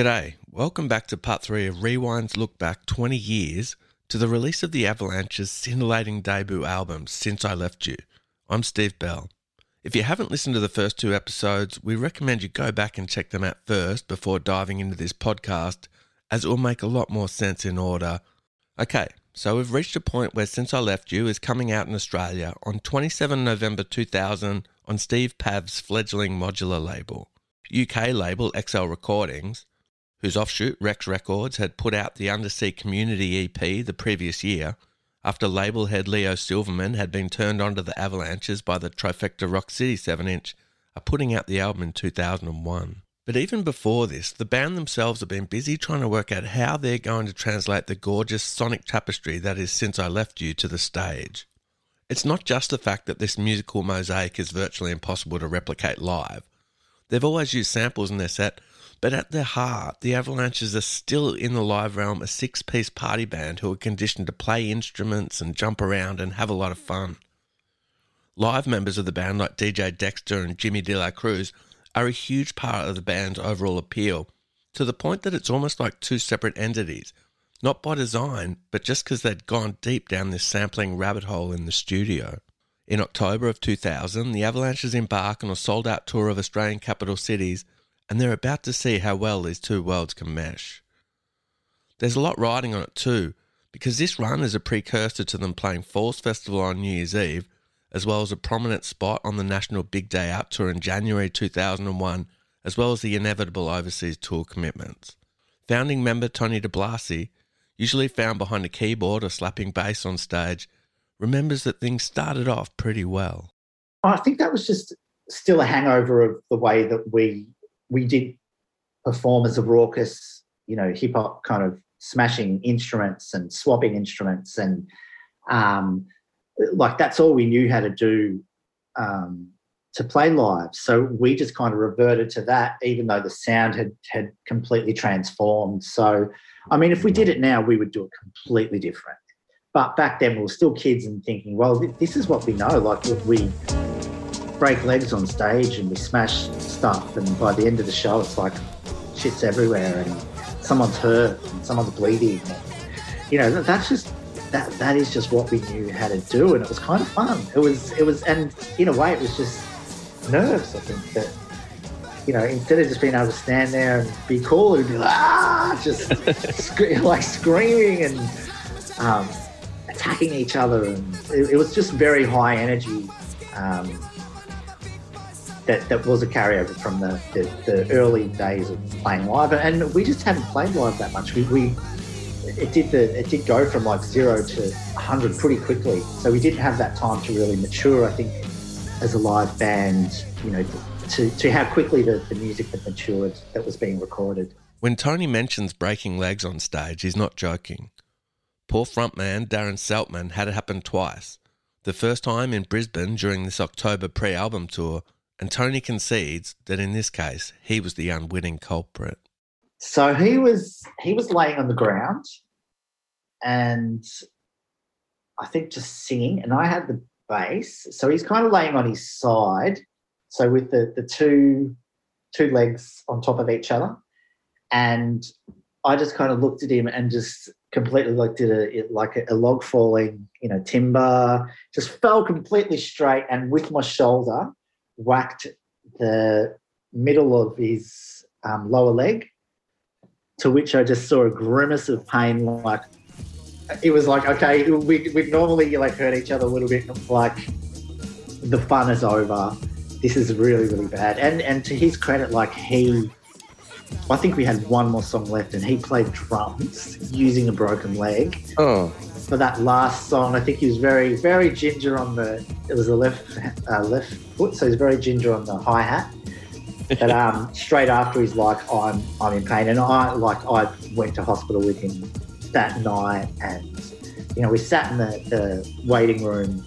G'day. Welcome back to part three of Rewind's look back 20 years to the release of the Avalanche's scintillating debut album, Since I Left You. I'm Steve Bell. If you haven't listened to the first two episodes, we recommend you go back and check them out first before diving into this podcast, as it will make a lot more sense in order. Okay, so we've reached a point where Since I Left You is coming out in Australia on 27 November 2000 on Steve Pav's fledgling modular label. UK label XL Recordings whose offshoot Rex Records had put out the Undersea Community EP the previous year, after label head Leo Silverman had been turned onto the Avalanches by the Trifekta Rock City 7 inch, are putting out the album in 2001. But even before this, the band themselves have been busy trying to work out how they're going to translate the gorgeous sonic tapestry that is Since I Left You to the stage. It's not just the fact that this musical mosaic is virtually impossible to replicate live. They've always used samples in their set, but at their heart, the Avalanches are still in the live realm a six piece party band who are conditioned to play instruments and jump around and have a lot of fun. Live members of the band, like DJ Dexter and Jimmy De La Cruz, are a huge part of the band's overall appeal, to the point that it's almost like two separate entities, not by design, but just because they'd gone deep down this sampling rabbit hole in the studio. In October of 2000, the Avalanches embark on a sold out tour of Australian capital cities and they're about to see how well these two worlds can mesh. There's a lot riding on it too, because this run is a precursor to them playing Falls Festival on New Year's Eve, as well as a prominent spot on the National Big Day Out tour in January 2001, as well as the inevitable overseas tour commitments. Founding member Tony Di Blasi, usually found behind a keyboard or slapping bass on stage, remembers that things started off pretty well. I think that was just still a hangover of the way that we we did performers of raucous, you know, hip hop kind of smashing instruments and swapping instruments and um, like that's all we knew how to do um, to play live. So we just kind of reverted to that, even though the sound had had completely transformed. So, I mean, if we did it now, we would do it completely different. But back then, we were still kids and thinking, well, this is what we know. Like we break legs on stage and we smash stuff. And by the end of the show, it's like shit's everywhere and someone's hurt and someone's bleeding. And, you know, that's just that that is just what we knew how to do, and it was kind of fun. It was it was, and in a way, it was just nerves. I think that you know, instead of just being able to stand there and be cool, it'd be like ah, just sc- like screaming and um, attacking each other, and it, it, was just very high energy. Um, that, that was a carryover from the, the, the, early days of playing live, and we just hadn't played live that much. We, we it did the it did go from like zero to 100 pretty quickly, so we didn't have that time to really mature. I think as a live band, you know, to, to how quickly the, the music had matured that was being recorded. When Tony mentions breaking legs on stage, he's not joking. Poor frontman Darren Seltman had it happen twice. The first time in Brisbane during this October pre album tour, and Tony concedes that in this case, he was the unwitting culprit. So he was he was laying on the ground and I think just singing, and I had the bass. So he's kind of laying on his side. So with the the two two legs on top of each other. And I just kind of looked at him and just completely looked at it like a, a log falling, you know, timber, just fell completely straight and with my shoulder whacked the middle of his um, lower leg, to which I just saw a grimace of pain. Like it was like, okay, we we normally like hurt each other a little bit. Like the fun is over. This is really really bad. And and to his credit, like he. I think we had one more song left, and he played drums using a broken leg. Oh for that last song. I think he was very, very ginger on the. It was the left uh, left foot, so he's very ginger on the hi hat. But um, straight after he's like, I'm I'm in pain, and I like I went to hospital with him that night, and you know we sat in the, the waiting room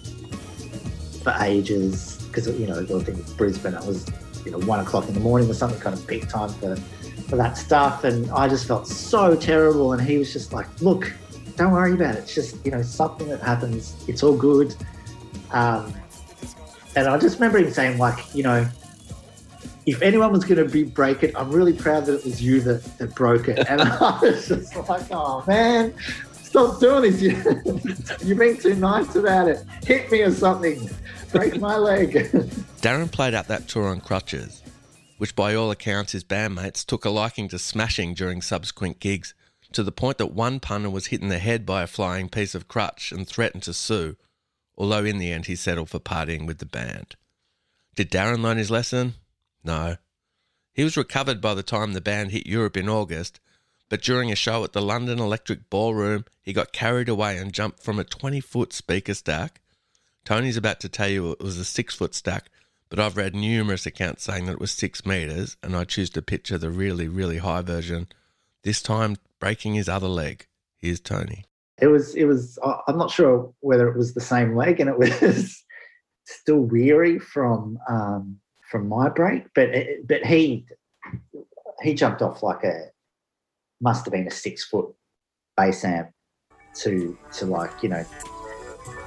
for ages because you know I think Brisbane it was you know one o'clock in the morning or something kind of peak time for for that stuff, and I just felt so terrible, and he was just like, look don't worry about it. It's just, you know, something that happens. It's all good. Um, and I just remember him saying, like, you know, if anyone was going to be break it, I'm really proud that it was you that, that broke it. And I was just like, oh man, stop doing this. You, you're being too nice about it. Hit me or something. Break my leg. Darren played out that tour on crutches, which by all accounts his bandmates took a liking to smashing during subsequent gigs, to the point that one punter was hit in the head by a flying piece of crutch and threatened to sue, although in the end he settled for partying with the band. Did Darren learn his lesson? No. He was recovered by the time the band hit Europe in August, but during a show at the London Electric Ballroom, he got carried away and jumped from a 20 foot speaker stack. Tony's about to tell you it was a six foot stack, but I've read numerous accounts saying that it was six metres, and I choose to picture the really, really high version, this time breaking his other leg. Here's Tony. It was, it was, I'm not sure whether it was the same leg and it was still weary from, um, from my break, but but he he jumped off like a must have been a six foot bass amp to to like you know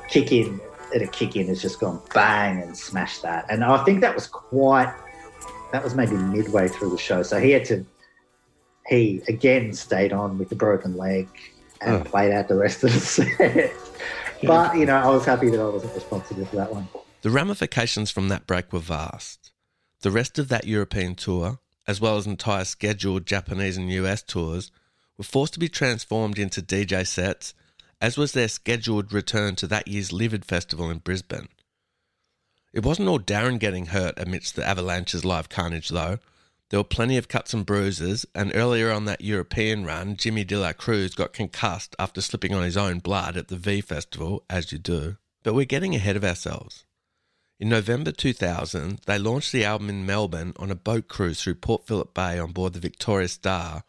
kick in at a kick in has just gone bang and smashed that, and I think that was quite that was maybe midway through the show, so he had to he again stayed on with the broken leg and oh. played out the rest of the set. but you know, I was happy that I wasn't responsible for that one. The ramifications from that break were vast. The rest of that European tour, as well as entire scheduled Japanese and US tours, were forced to be transformed into DJ sets, as was their scheduled return to that year's Livid Festival in Brisbane. It wasn't all Darren getting hurt amidst the Avalanche's live carnage, though. There were plenty of cuts and bruises, and earlier on that European run, Jimmy De La Cruz got concussed after slipping on his own blood at the V Festival, as you do. But we're getting ahead of ourselves. In November 2000, they launched the album in Melbourne on a boat cruise through Port Phillip Bay on board the Victoria Star,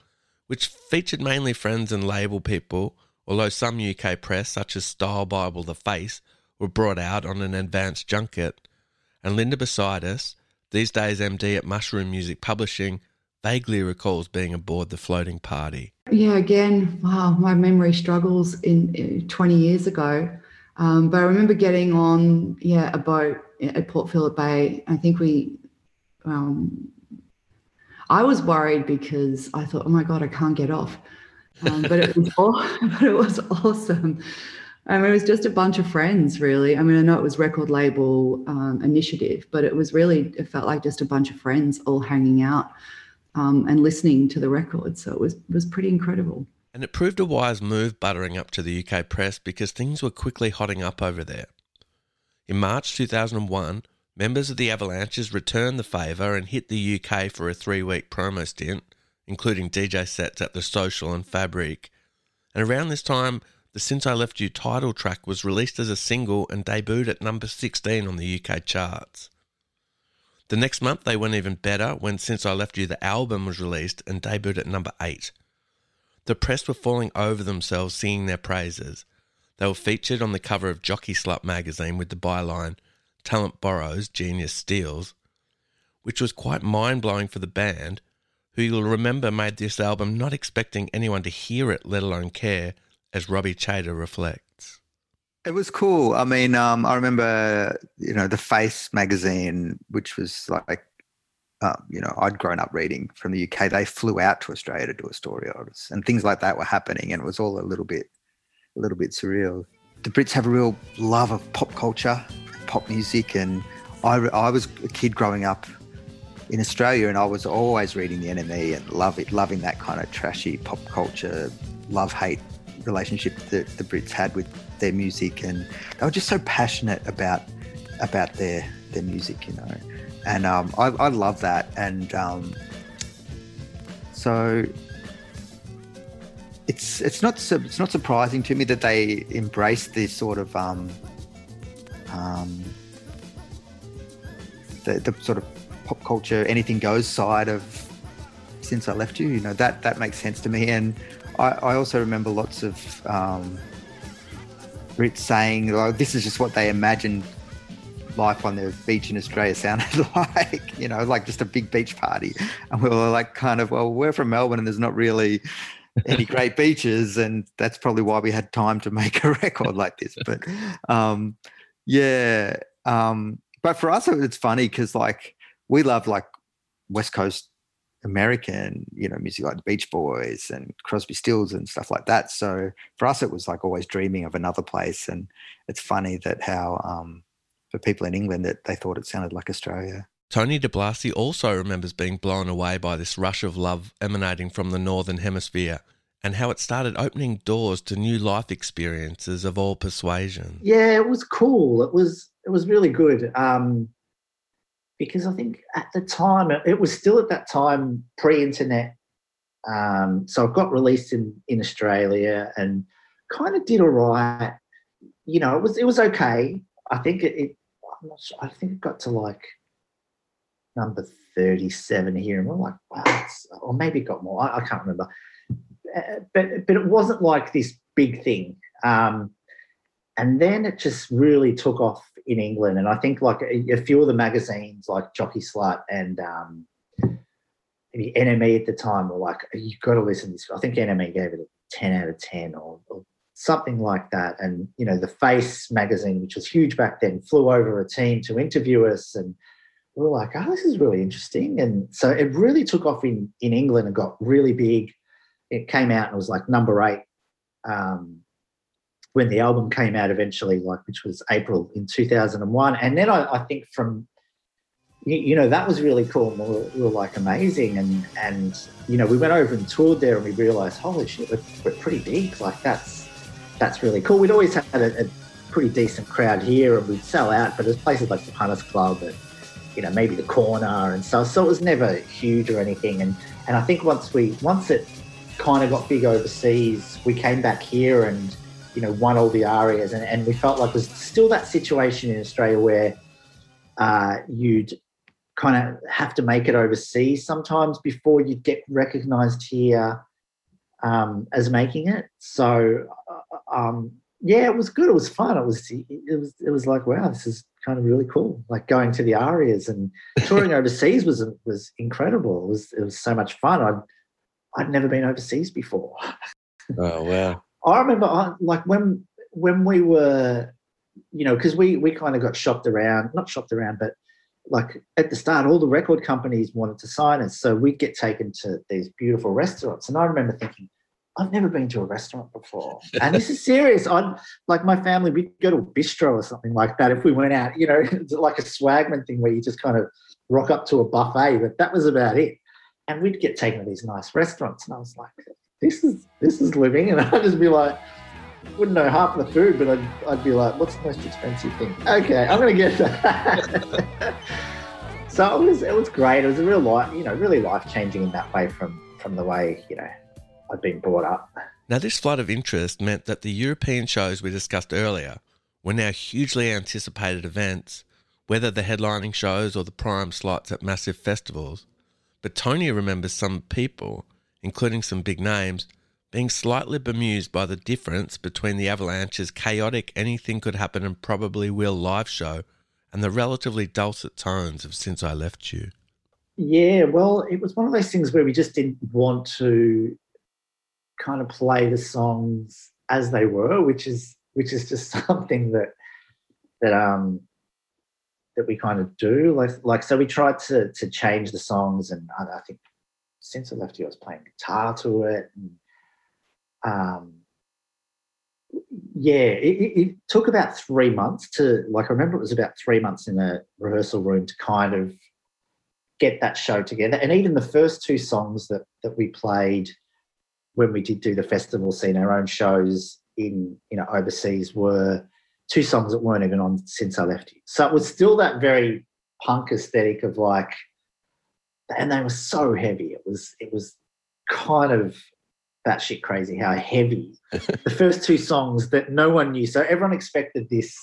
which featured mainly friends and label people, although some UK press, such as Style Bible The Face, were brought out on an advanced junket. And Linda Bosidis, these days MD at Mushroom Music Publishing, vaguely recalls being aboard the floating party. Yeah, again, wow, my memory struggles in, in 20 years ago. Um, but I remember getting on, yeah, a boat at Port Phillip Bay. I think we, um, I was worried because I thought, oh my God, I can't get off. Um, but it was but it was awesome. Mean, it was just a bunch of friends, really. I mean, I know it was record label um, initiative, but it was really, it felt like just a bunch of friends all hanging out um, and listening to the record. So it was was pretty incredible. And it proved a wise move buttering up to the UK press because things were quickly hotting up over there. In March 2001, members of the Avalanches returned the favour and hit the UK for a three week promo stint, including DJ sets at The Social and Fabric. And around this time, the Since I Left You title track was released as a single and debuted at number 16 on the UK charts. The next month, they went even better when Since I Left You the album was released and debuted at number 8. The press were falling over themselves singing their praises, they were featured on the cover of Jockey Slut magazine with the byline Talent Borrows, Genius Steals, which was quite mind blowing for the band, who you'll remember made this album not expecting anyone to hear it, let alone care, as Robbie Chater reflects. It was cool. I mean, um, I remember, you know, the Face magazine, which was like, um, you know, I'd grown up reading from the UK. They flew out to Australia to do a story on us, and things like that were happening, and it was all a little bit a little bit surreal. The Brits have a real love of pop culture, pop music, and I, I was a kid growing up in Australia, and I was always reading the NME and love it, loving that kind of trashy pop culture, love hate relationship that the Brits had with their music, and they were just so passionate about about their their music, you know. And um, I, I love that, and um, so it's it's not it's not surprising to me that they embrace this sort of um, um, the, the sort of pop culture anything goes side of since I left you. You know that that makes sense to me, and I, I also remember lots of um, Brits saying, "Oh, this is just what they imagined life on the beach in Australia sounded like, you know, like just a big beach party. And we were like, kind of, well, we're from Melbourne and there's not really any great beaches, and that's probably why we had time to make a record like this. But um, yeah, um, but for us, it's funny because like we love like West Coast American, you know, music like the Beach Boys and Crosby Stills and stuff like that. So for us, it was like always dreaming of another place. And it's funny that how um, for people in England that they thought it sounded like Australia. Tony Di Blasi also remembers being blown away by this rush of love emanating from the Northern Hemisphere and how it started opening doors to new life experiences of all persuasion. Yeah, it was cool. It was it was really good. Um, because I think at the time it was still at that time pre-internet. Um, so it got released in in Australia and kind of did all right. You know, it was it was okay. I think it, it sure, I think it got to like number 37 here, and we're like, wow, or maybe it got more. I, I can't remember. Uh, but but it wasn't like this big thing. Um, and then it just really took off in England. And I think like a, a few of the magazines like Jockey Slut and um, maybe NME at the time were like, you've got to listen to this. I think NME gave it a 10 out of 10 or, or something like that. And, you know, the Face magazine, which was huge back then, flew over a team to interview us. And we were like, oh, this is really interesting. And so it really took off in, in England and got really big. It came out and was like number eight um, when the album came out eventually, like which was April in 2001. And then I, I think from, you, you, know, that was really cool. And we were, we were, like amazing. And, and, you know, we went over and toured there and we realized, holy shit, we're, we're pretty big. Like that's, that's really cool. We'd always had a, a, pretty decent crowd here and we'd sell out, but there's places like the Punters Club and, you know, maybe the corner and stuff. So it was never huge or anything. And, and I think once we, once it kind of got big overseas, we came back here and, you know, won all the arias, and, and we felt like there's still that situation in Australia where uh, you'd kind of have to make it overseas sometimes before you'd get recognised here um, as making it. So, uh, um, yeah, it was good. It was fun. It was it was it was like wow, this is kind of really cool. Like going to the arias and touring overseas was was incredible. It was it was so much fun. I'd I'd never been overseas before. Oh wow! I remember, I, like when when we were, you know, because we we kind of got shopped around, not shopped around, but like at the start, all the record companies wanted to sign us, so we'd get taken to these beautiful restaurants, and I remember thinking. I've never been to a restaurant before, and this is serious. I'd like my family. We'd go to a bistro or something like that if we went out. You know, like a swagman thing where you just kind of rock up to a buffet. But that was about it. And we'd get taken to these nice restaurants, and I was like, this is this is living, and I'd just be like, wouldn't know half the food, but I'd, I'd be like, what's the most expensive thing? Okay, I'm gonna get that. so it was it was great. It was a real life, you know, really life changing in that way from from the way you know I'd been brought up. Now, this flood of interest meant that the European shows we discussed earlier were now hugely anticipated events, whether the headlining shows or the prime slots at massive festivals. But Tony remembers some people including some big names, being slightly bemused by the difference between the Avalanche's chaotic anything could happen and probably will live show and the relatively dulcet tones of Since I Left You. Yeah, well, it was one of those things where we just didn't want to kind of play the songs as they were, which is which is just something that that um that we kind of do. Like like so we tried to to change the songs and I, I think since I left you, I was playing guitar to it. And, um, yeah, it, it, took about three months to, like, I remember it was about three months in a rehearsal room to kind of get that show together. And even the first two songs that, that we played when we did do the festival scene, our own shows in, you know, overseas were two songs that weren't even on since I left you. So it was still that very punk aesthetic of like, and they were so heavy. It was it was kind of batshit crazy how heavy the first two songs that no one knew. So everyone expected this.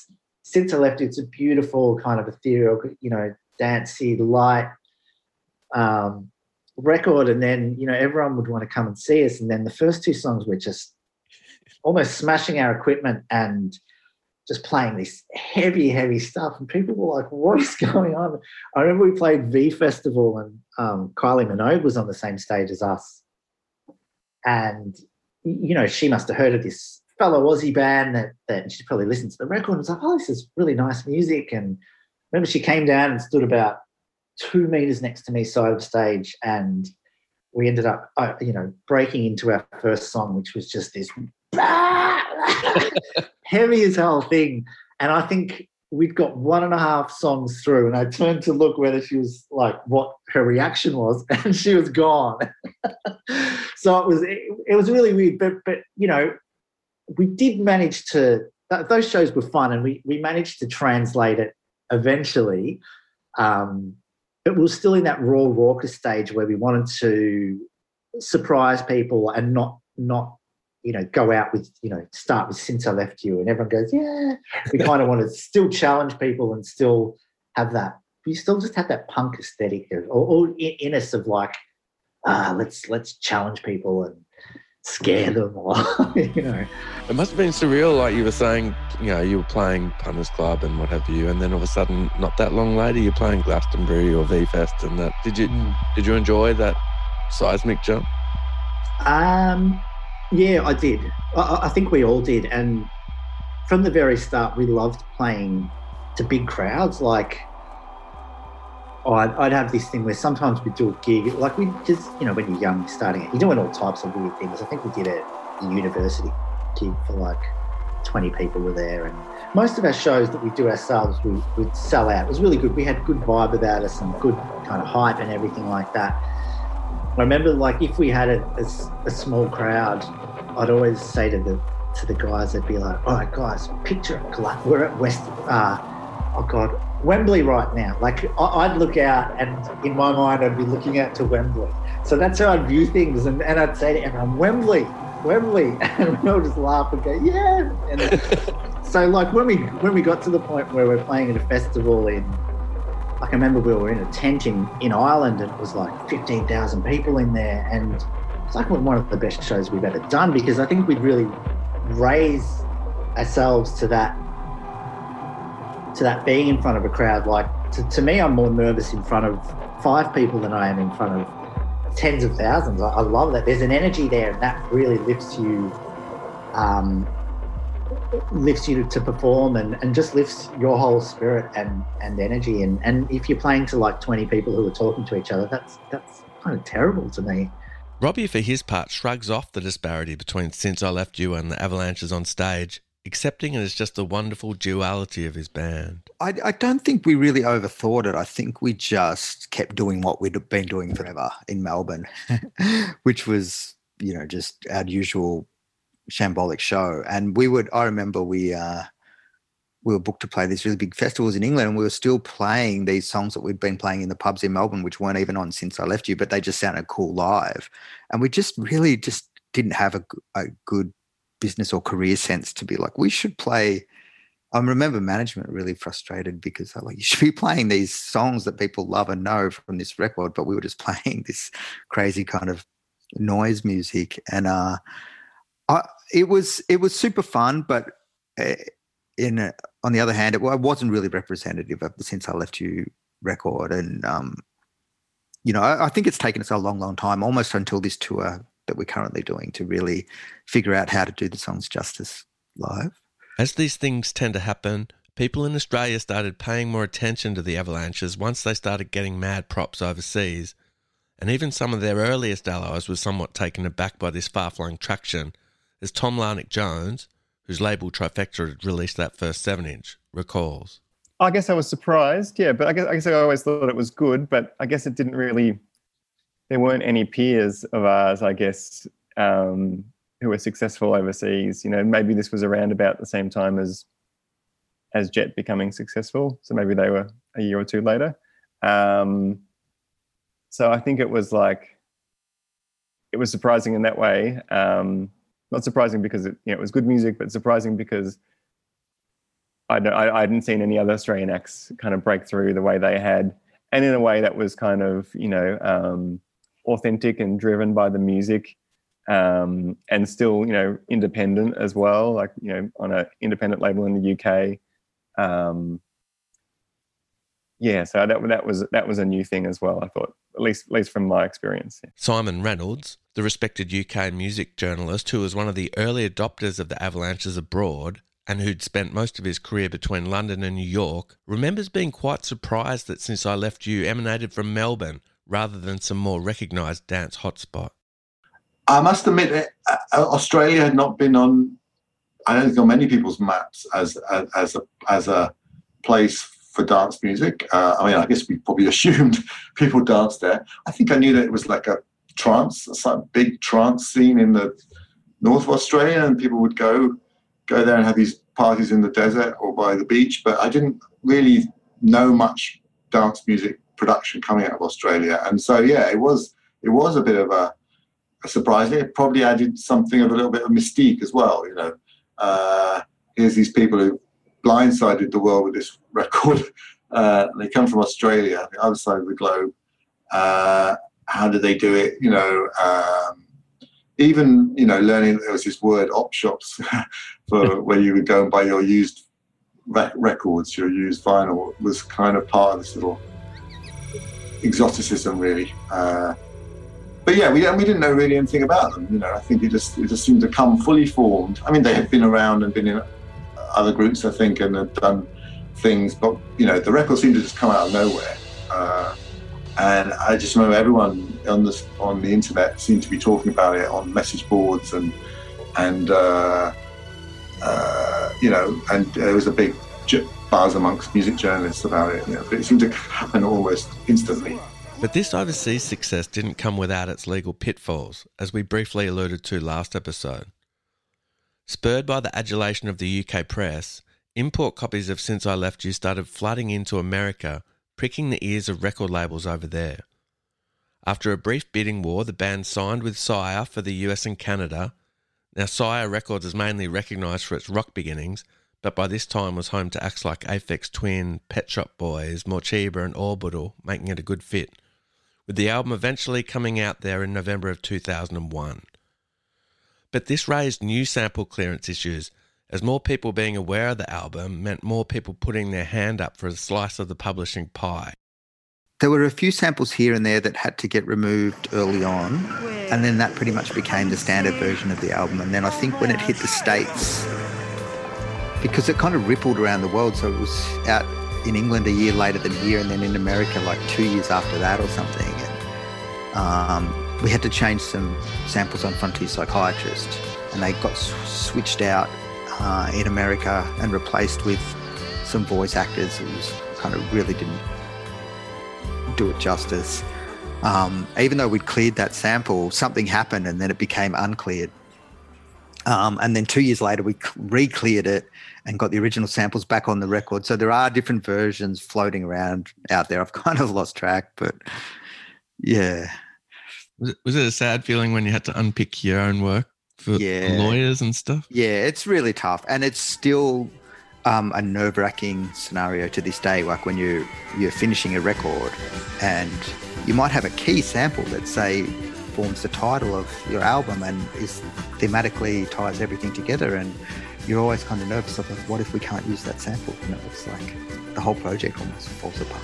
Since I left, it's a beautiful kind of ethereal, you know, dancey, light um, record, and then you know everyone would want to come and see us. And then the first two songs were just almost smashing our equipment and just playing this heavy, heavy stuff. And people were like, what is going on? I remember we played V Festival and um, Kylie Minogue was on the same stage as us. And, you know, she must have heard of this fellow Aussie band that, that she probably listened to the record and was like, oh, this is really nice music. And remember she came down and stood about two meters next to me, side of stage, and we ended up, uh, you know, breaking into our first song, which was just this heavy as hell thing. And I think we'd got one and a half songs through, and I turned to look whether she was like what her reaction was, and she was gone. so it was it, it, was really weird, but but you know, we did manage to. those shows were fun, and we we managed to translate it eventually. Um, but we were still in that raw raucous stage where we wanted to surprise people and not not you know go out with you know start with since I left you and everyone goes yeah. We kind of want to still challenge people and still have that we still just have that punk aesthetic or, or inness of like ah let's let's challenge people and scare them or you know. It must have been surreal like you were saying you know you were playing punters club and what have you and then all of a sudden not that long later you're playing glastonbury or v fest and that did you mm. did you enjoy that seismic jump? Um yeah i did I, I think we all did and from the very start we loved playing to big crowds like I'd, I'd, have this thing where sometimes we'd do a gig, like we just, you know, when you're young, starting it, you're doing all types of weird things. I think we did a university gig for like 20 people were there. And most of our shows that we do ourselves, we would sell out. It was really good. We had good vibe about us and good kind of hype and everything like that. I remember, like, if we had a, a, a small crowd, I'd always say to the to the guys, they'd be like, "All right, guys, picture it. We're at West. Uh, oh God, Wembley right now. Like I'd look out, and in my mind, I'd be looking out to Wembley. So that's how I'd view things, and, and I'd say to everyone, Wembley, Wembley, and we all just laugh and go, yeah. And so like when we when we got to the point where we're playing at a festival in, I remember we were in a tent in in Ireland, and it was like fifteen thousand people in there, and it's like one of the best shows we've ever done because I think we'd really raise ourselves to that to that being in front of a crowd. Like to, to me, I'm more nervous in front of five people than I am in front of tens of thousands. I, I love that. There's an energy there, and that really lifts you. Um, lifts you to, to perform and, and just lifts your whole spirit and, and energy and, and if you're playing to like 20 people who are talking to each other that's that's kind of terrible to me Robbie, for his part, shrugs off the disparity between Since I Left You and the Avalanches on stage accepting it as just the wonderful duality of his band. I, I, don't think we really overthought it. I think we just kept doing what we'd been doing forever in Melbourne, which was, you know, just our usual shambolic show. And we would, I remember we, uh, we were booked to play these really big festivals in England, and we were still playing these songs that we'd been playing in the pubs in Melbourne, which weren't even on since I left you, but they just sounded cool live. And we just really just didn't have a, a good business or career sense to be like, we should play. I remember management really frustrated because they're like, you should be playing these songs that people love and know from this record, but we were just playing this crazy kind of noise music, and uh, I, it was it was super fun, but eh, in on the other hand, it, it, wasn't really representative of the Since I Left You record, and um, you know, I, I think it's taken us a long, long time, almost until this tour that we're currently doing to really figure out how to do the songs justice live. As these things tend to happen, people in Australia started paying more attention to the avalanches once they started getting mad props overseas, and even some of their earliest allies were somewhat taken aback by this far flung traction, as Tom Larnach-Jones, whose label Trifekta had released that first 7 inch, recalls. I guess I was surprised, yeah, but I guess, I guess I always thought it was good, but I guess it didn't really there weren't any peers of ours, I guess, um, who were successful overseas. You know, maybe this was around about the same time as as Jet becoming successful. So maybe they were a year or two later. Um, so I think it was like it was surprising in that way. Um, not surprising because it, you know, it was good music, but surprising because I, I, I hadn't seen any other Australian acts kind of break through the way they had, and in a way that was kind of you know um, authentic and driven by the music um, and still you know independent as well like you know on an independent label in the uk um, yeah so that, that was that was a new thing as well i thought at least at least from my experience simon reynolds the respected uk music journalist who was one of the early adopters of the avalanches abroad and who'd spent most of his career between London and New York, remembers being quite surprised that Since I Left You emanated from Melbourne rather than some more recognised dance hotspot. I must admit, that uh, Australia had not been on. I don't think on many people's maps as as, as a as a place for dance music. Uh, I mean, I guess we probably assumed people danced there. I think I knew that it was like a trance, a big trance scene in the north of Australia, and people would go go there and have these parties in the desert or by the beach. But I didn't really know much dance music production coming out of Australia, and so yeah, it was it was a bit of a, a surprise. It probably added something of a little bit of mystique as well. You know, uh, here's these people who blindsided the world with this record. Uh, they come from Australia, the other side of the globe. Uh, how did they do it? You know, um, even you know, learning there was this word op shops for where you would go and buy your used records, your used vinyl was kind of part of this little exoticism, really. Uh, but yeah, we, we didn't know really anything about them. You know, I think it just it just seemed to come fully formed. I mean, they had been around and been in other groups, I think, and have done things, but you know, the record seemed to just come out of nowhere. Uh, and I just remember everyone on the on the internet seemed to be talking about it on message boards and and uh, uh, you know, and there was a big buzz amongst music journalists about it. You know, but it seemed to happen almost instantly. But this overseas success didn't come without its legal pitfalls, as we briefly alluded to last episode. Spurred by the adulation of the UK press, import copies of Since I Left You started flooding into America, pricking the ears of record labels over there. After a brief bidding war, the band signed with Sire for the US and Canada. Now, Sire Records is mainly recognised for its rock beginnings, but by this time was home to acts like Aphex Twin, Pet Shop Boys, Morcheeba, and Orbital, making it a good fit with the album eventually coming out there in November of 2001. But this raised new sample clearance issues, as more people being aware of the album meant more people putting their hand up for a slice of the publishing pie. There were a few samples here and there that had to get removed early on, and then that pretty much became the standard version of the album. And then I think when it hit the States, because it kind of rippled around the world, so it was out in England a year later than here, and then in America like two years after that or something. And um, we had to change some samples on Frontier Psychiatrist, and they got switched out uh, in America and replaced with some voice actors who kind of really didn't do it justice. Um, even though we'd cleared that sample, something happened and then it became uncleared. Um, and then two years later, we re-cleared it and got the original samples back on the record. So there are different versions floating around out there. I've kind of lost track, but yeah. Was it, was it a sad feeling when you had to unpick your own work for yeah. lawyers and stuff? Yeah, it's really tough, and it's still um, a nerve-wracking scenario to this day. Like when you you're finishing a record, and you might have a key sample that say forms the title of your album and is thematically ties everything together and you're always kind of nervous of like, what if we can't use that sample? And it looks like the whole project almost falls apart.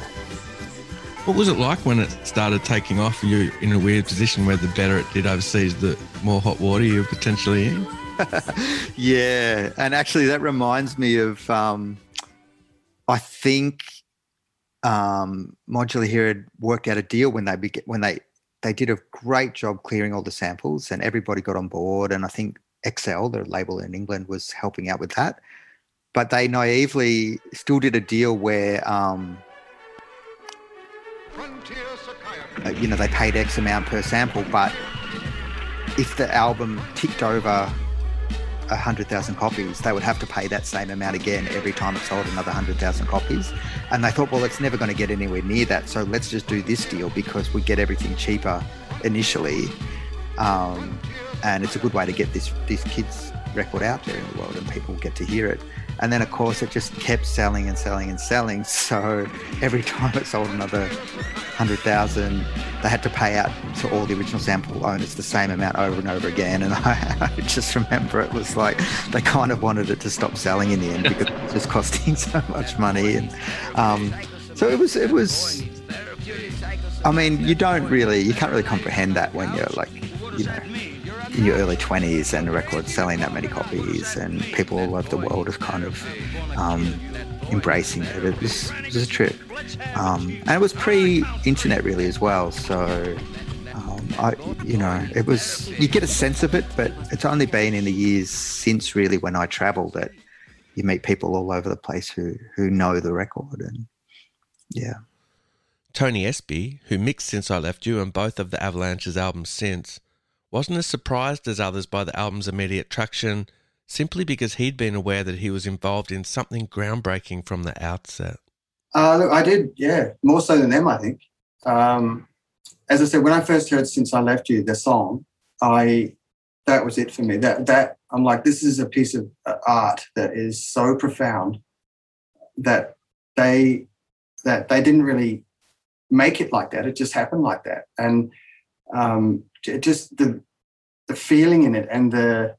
What was it like when it started taking off? You're in a weird position where the better it did overseas, the more hot water you're potentially in. yeah, and actually that reminds me of. Um, I think um, Modular here had worked out a deal when they began, when they they did a great job clearing all the samples, and everybody got on board. And I think XL, the label in England, was helping out with that. But they naively still did a deal where, um, you know, they paid X amount per sample, but if the album ticked over 100,000 copies, they would have to pay that same amount again every time it sold another 100,000 copies. And they thought, well, it's never going to get anywhere near that. So let's just do this deal because we get everything cheaper initially. Um, and it's a good way to get this this kids record out there in the world and people get to hear it and then of course it just kept selling and selling and selling. So every time it sold another 100,000 they had to pay out to all the original sample owners the same amount over and over again. And I, I just remember it was like they kind of wanted it to stop selling in the end because it was just costing so much money. And um, so it was it was I mean you don't really you can't really comprehend that when you're like you know, in your early 20s and a record selling that many copies and people all over the world are kind of um, embracing it. It was, it was a trip. Um, and it was pre-internet really as well. So, um, I, you know, it was, you get a sense of it, but it's only been in the years since really when I travel that you meet people all over the place who, who know the record and yeah. Tony Espie, who mixed Since I Left You and both of the Avalanche's albums since, wasn't as surprised as others by the album's immediate traction simply because he'd been aware that he was involved in something groundbreaking from the outset. Uh, look, I did, yeah, more so than them, I think. Um, as I said, when I first heard "Since I Left You," the song, I that was it for me. That that I'm like, this is a piece of uh, art that is so profound that they that they didn't really make it like that. It just happened like that, and um, just the the feeling in it and the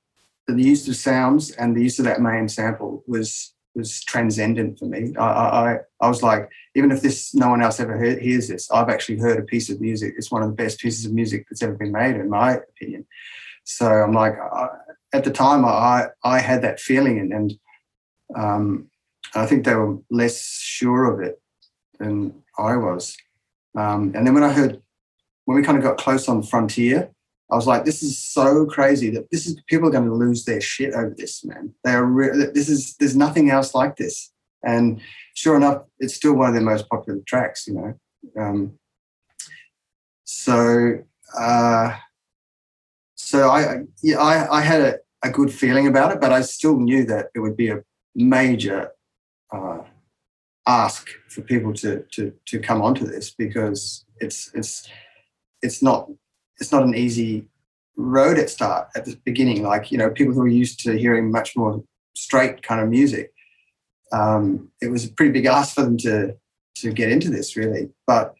the use of sounds and the use of that main sample was was transcendent for me. I, I, I was like, even if this no one else ever heard, hears this, I've actually heard a piece of music. It's one of the best pieces of music that's ever been made, in my opinion. So I'm like, I, at the time, I I had that feeling, and, and um, I think they were less sure of it than I was. Um, and then when I heard, when we kind of got close on the frontier, I was like, this is so crazy that this is people are going to lose their shit over this, man. They are. Re- this is there's nothing else like this. And sure enough, it's still one of their most popular tracks, you know. Um, so, uh, so I, yeah, I, I had a, a, good feeling about it, but I still knew that it would be a major uh, ask for people to to to come onto this because it's it's it's not it's not an easy road at start at the beginning. Like you know, people who are used to hearing much more straight kind of music, um, it was a pretty big ask for them to to get into this really. But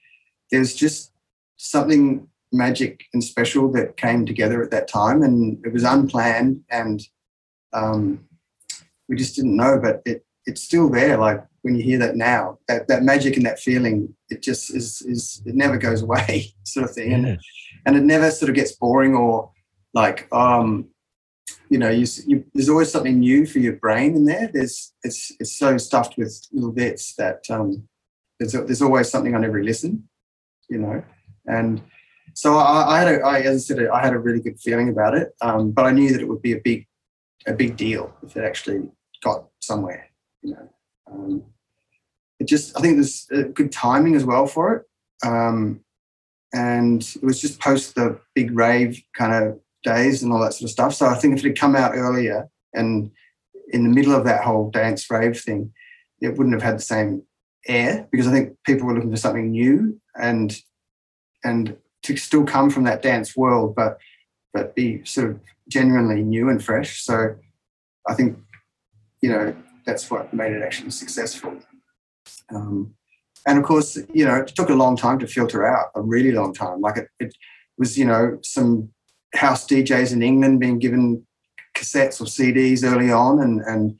there's just something magic and special that came together at that time, and it was unplanned, and um, we just didn't know, but it it's still there. Like when you hear that now, that, that magic and that feeling, it just is, is it never goes away, sort of thing. Yeah. And, and it never sort of gets boring or like, um, you know, you, you, there's always something new for your brain in there. There's, it's, it's so stuffed with little bits that um, there's, there's always something on every listen, you know, and so I, I had a, I, as I said, I had a really good feeling about it, um, but I knew that it would be a big, a big deal if it actually got somewhere, you know. Um, it just I think there's good timing as well for it. Um, and it was just post the big rave kind of days and all that sort of stuff. So I think if it had come out earlier and in the middle of that whole dance rave thing, it wouldn't have had the same air because I think people were looking for something new and and to still come from that dance world, but but be sort of genuinely new and fresh. So I think you know that's what made it actually successful. Um, and of course, you know, it took a long time to filter out, a really long time. Like it, it was, you know, some house DJs in England being given cassettes or CDs early on and, and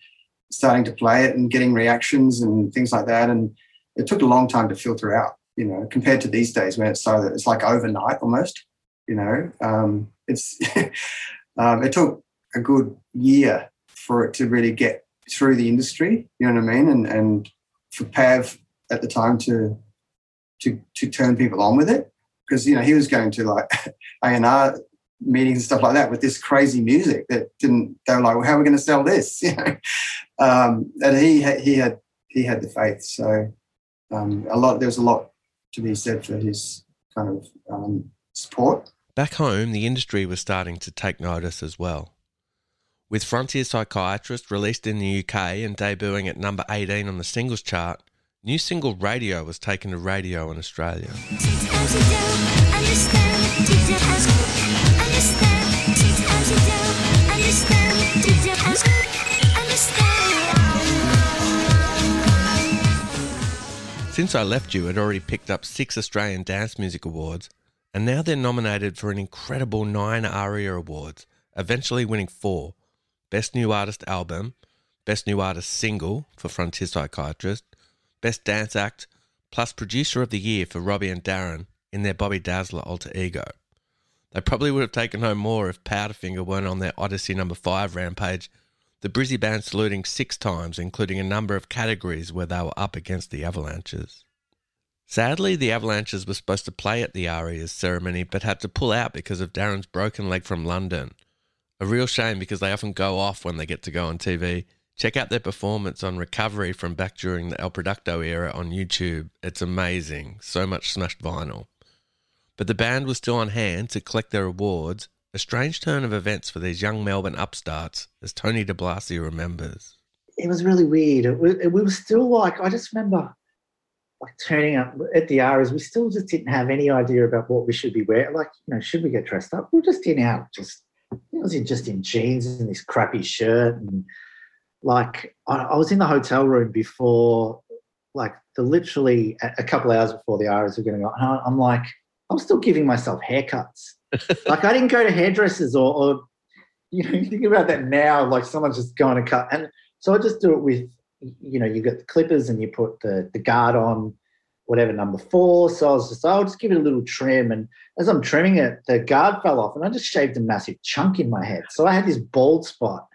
starting to play it and getting reactions and things like that. And it took a long time to filter out, you know, compared to these days when it's so it's like overnight almost, you know. Um, it's um, it took a good year for it to really get through the industry, you know what I mean? And and for Pav at the time to to to turn people on with it because you know he was going to like A and R meetings and stuff like that with this crazy music that didn't. They were like, "Well, how are we going to sell this?" You know, um, and he he had he had the faith. So um, a lot there was a lot to be said for his kind of um, support. Back home, the industry was starting to take notice as well. With Frontier Psychiatrist released in the UK and debuting at number 18 on the singles chart, new single Radio was taken to radio in Australia. Since I Left You had already picked up six Australian Dance Music Awards, and now they're nominated for an incredible nine ARIA Awards, eventually winning four Best New Artist Album, Best New Artist Single for Frontier Psychiatrist, Best Dance Act, plus Producer of the Year for Robbie and Darren in their Bobby Dazzler alter ego. They probably would have taken home more if Powderfinger weren't on their Odyssey number 5 rampage. The Brizzy band saluting six times, including a number of categories where they were up against the Avalanches. Sadly, the Avalanches were supposed to play at the ARIA's ceremony but had to pull out because of Darren's broken leg from London. A real shame because they often go off when they get to go on TV. Check out their performance on Recovery from back during the El Producto era on YouTube. It's amazing. So much smashed vinyl. But the band was still on hand to collect their awards, a strange turn of events for these young Melbourne upstarts, as Tony Di Blasi remembers. It was really weird. We were still like, I just remember like turning up at the ARIAs, we still just didn't have any idea about what we should be wearing. Like, you know, should we get dressed up? We were just in our just, I was in just in jeans and this crappy shirt. And like, I, I was in the hotel room before, like, the literally a, a couple hours before the ARIAs were going to go. And I'm like, I'm still giving myself haircuts. like, I didn't go to hairdressers or, or, you know, you think about that now, like someone's just going to cut. And so I just do it with you know, you get the clippers and you put the, the guard on, whatever number four. So I was just, I'll just give it a little trim. And as I'm trimming it, the guard fell off and I just shaved a massive chunk in my head. So I had this bald spot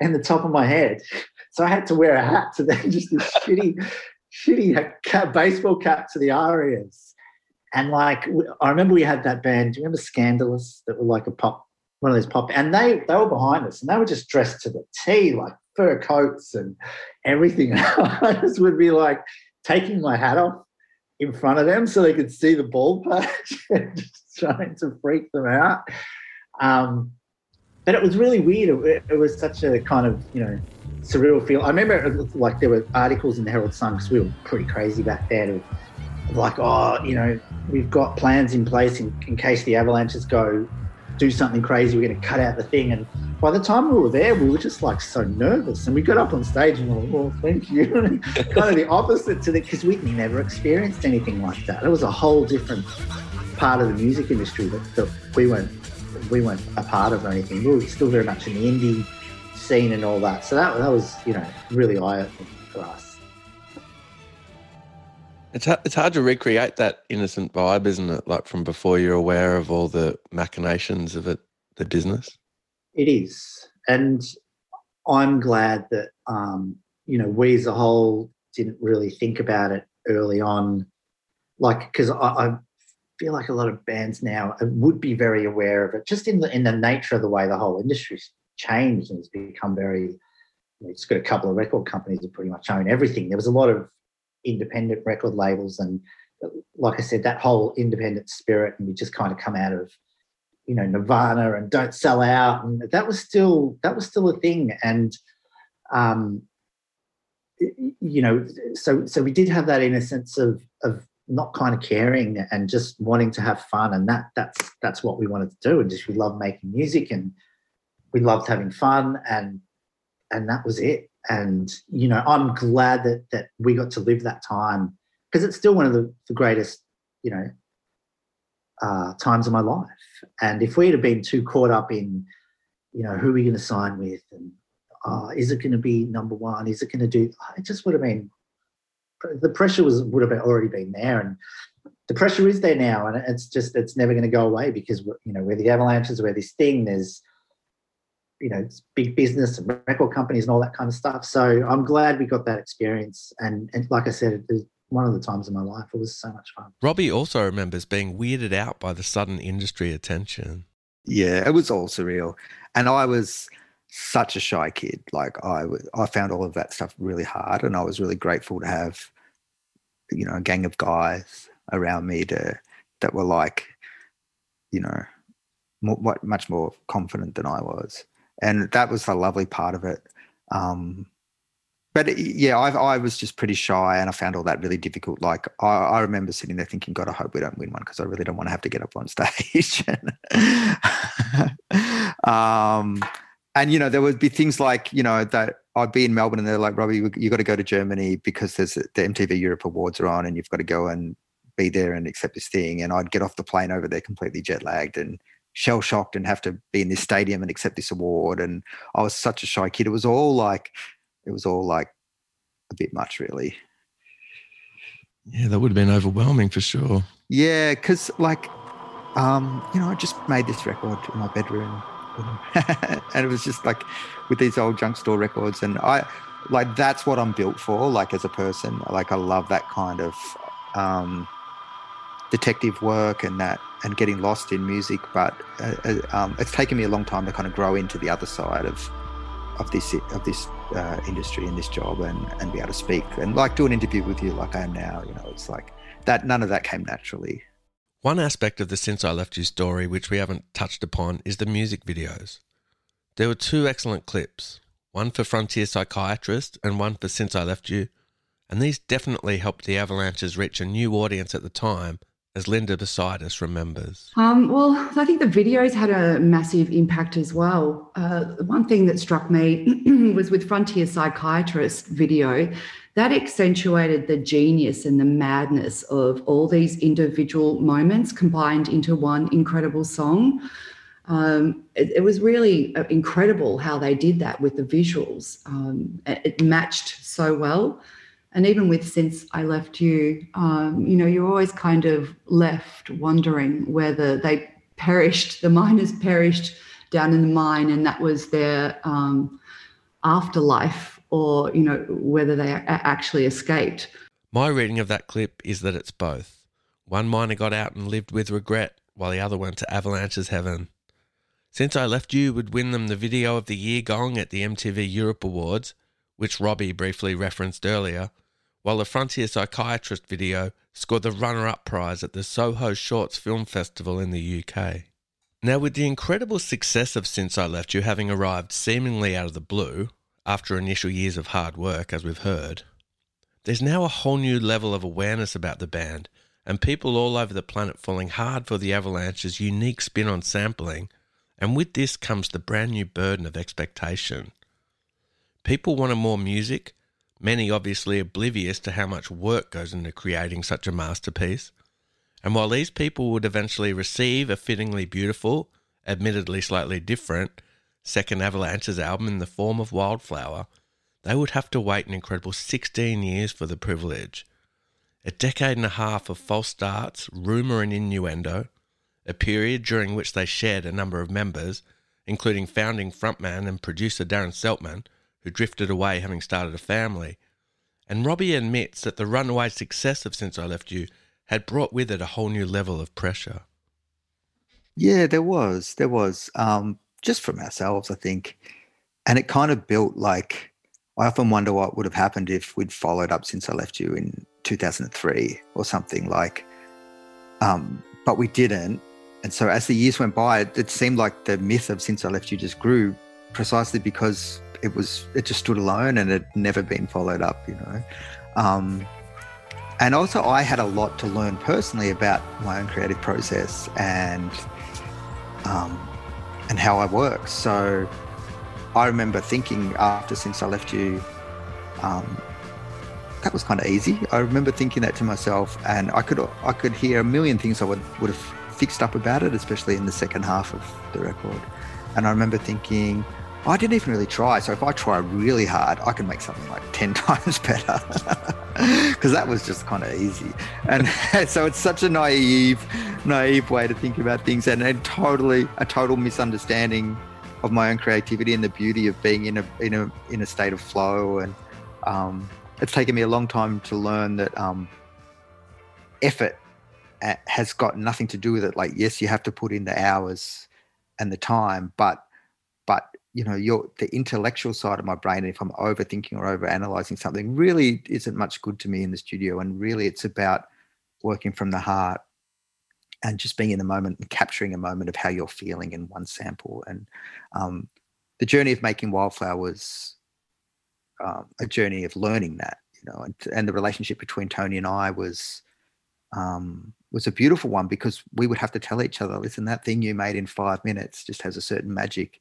in the top of my head. So I had to wear a hat to then just this shitty, shitty cap, baseball cap to the ARIAs. And like, I remember we had that band. Do you remember Scandal'us that were like a pop, one of those pop, and they they were behind us, and they were just dressed to the T, like fur coats and everything. I just would be like taking my hat off in front of them so they could see the bald patch just trying to freak them out. Um, but it was really weird. It, it, was such a kind of, you know, surreal feel. I remember like there were articles in the Herald Sun because we were pretty crazy back then like, oh, you know, we've got plans in place in, in case the avalanches go do something crazy. We're going to cut out the thing. And by the time we were there, we were just like so nervous. And we got up on stage and we were like, oh, thank you. kind of the opposite to the, because we'd never experienced anything like that. It was a whole different part of the music industry that, that we weren't we weren't a part of or anything. We were still very much in the indie scene and all that. So that, that was, you know, really eye-opening for us. It's it's hard to recreate that innocent vibe, isn't it? Like from before you're aware of all the machinations of it, the business. It is, and I'm glad that um, you know we as a whole didn't really think about it early on, like because I, I feel like a lot of bands now would be very aware of it, just in the in the nature of the way the whole industry's changed and has become very. It's got a couple of record companies that pretty much own everything. There was a lot of independent record labels and like I said, that whole independent spirit, and we just kind of come out of, you know, Nirvana and don't sell out, and that was still that was still a thing, and um, you know, so so we did have that innocence of of not kind of caring and just wanting to have fun, and that that's that's what we wanted to do, and just we loved making music, and we loved having fun, and and that was it and you know i'm glad that that we got to live that time because it's still one of the, the greatest you know uh, times of my life. And if we'd have been too caught up in you know who are we going to sign with and uh, is it going to be number one? Is it going to do it just would have been the pressure was would have already been there. And the pressure is there now and it's just it's never going to go away because you know we're the avalanches we're this thing there's you know big business and record companies and all that kind of stuff. So I'm glad we got that experience. And and like I said, it was one of the times in my life. It was so much fun. Robbie also remembers being weirded out by the sudden industry attention. Yeah, it was all surreal, and I was such a shy kid. Like I, I found all of that stuff really hard, and I was really grateful to have, you know, a gang of guys around me to that were like, you know, more, much more confident than I was and that was the lovely part of it. Um, but yeah, I, I, was just pretty shy, and I found all that really difficult. Like I, I remember sitting there thinking, "God, I hope we don't win one because I really don't want to have to get up on stage." um, and you know, there would be things like you know that I'd be in Melbourne, and they're like, "Robbie, you got to go to Germany because there's the MTV Europe Awards are on, and you've got to go and be there and accept this thing." And I'd get off the plane over there completely jet lagged and shell shocked and have to be in this stadium and accept this award. And I was such a shy kid. It was all like, it was all like a bit much, really. Yeah, that would have been overwhelming for sure. Yeah, because like Um, you know, I just made this record in my bedroom, and it was just like with these old junk store records, and I like that's what I'm built for. Like as a person, like I love that kind of um, detective work and that and getting lost in music. But uh, uh, um, it's taken me a long time to kind of grow into the other side of of this of this uh, industry and this job and and be able to speak and like do an interview with you like I am now. You know, it's like that. None of that came naturally. One aspect of the Since I Left You story, which we haven't touched upon, is the music videos. There were two excellent clips, one for Frontier Psychiatrist and one for Since I Left You, and these definitely helped the Avalanches reach a new audience at the time, as Linda Bosidis remembers. Um, well, I think the videos had a massive impact as well. Uh, one thing that struck me was with Frontier Psychiatrist video, that accentuated the genius and the madness of all these individual moments combined into one incredible song. Um, it, it, was really uh, incredible how they did that with the visuals. Um, it matched so well. And even with Since I Left You, um, you know, you're always kind of left wondering whether they perished, the miners perished down in the mine, and that was their um, afterlife or you know whether they actually escaped. My reading of that clip is that it's both. One miner got out and lived with regret, while the other went to Avalanche's heaven. Since I left you would win them the Video of the Year gong at the MTV Europe Awards, which Robbie briefly referenced earlier, while the Frontier Psychiatrist video scored the runner up prize at the Soho Shorts Film Festival in the UK. Now, with the incredible success of Since I Left You having arrived seemingly out of the blue, after initial years of hard work, as we've heard, there's now a whole new level of awareness about the band, and people all over the planet falling hard for the Avalanche's unique spin on sampling, and with this comes the brand new burden of expectation. People wanted more music, many obviously oblivious to how much work goes into creating such a masterpiece. And while these people would eventually receive a fittingly beautiful, admittedly slightly different, second Avalanche's album in the form of Wildflower, they would have to wait an incredible 16 years for the privilege. A decade and a half of false starts, rumour, and innuendo, a period during which they shared a number of members, including founding frontman and producer Darren Seltmann, who drifted away having started a family. And Robbie admits that the runaway success of Since I Left You had brought with it a whole new level of pressure. Yeah, there was. There was. Um, just from ourselves, I think. And it kind of built like, I often wonder what would have happened if we'd followed up since I left you in 2003 or something like, um, but we didn't. And so as the years went by, it, it seemed like the myth of since I left you just grew precisely because it was, it just stood alone and it never been followed up, you know. Um, and also, I had a lot to learn personally about my own creative process and um, and how I work. So I remember thinking after since I left you, um, that was kind of easy. I remember thinking that to myself, and I could I could hear a million things I would would have fixed up about it, especially in the second half of the record. And I remember thinking, I didn't even really try. So if I try really hard, I can make something like 10 times better. Because that was just kind of easy. And so it's such a naive, naive way to think about things and, and totally a total misunderstanding of my own creativity and the beauty of being in a in a in a state of flow. And um, it's taken me a long time to learn that um, effort uh, has got nothing to do with it. Like, yes, you have to put in the hours and the time, but but you know your the intellectual side of my brain if i'm overthinking or overanalyzing something really isn't much good to me in the studio. And really it's about working from the heart and just being in the moment and capturing a moment of how you're feeling in one sample. And um, the journey of making wildflower was um, a journey of learning that you know and, and the relationship between tony and i was um, was a beautiful one because we would have to tell each other listen that thing you made in five minutes just has a certain magic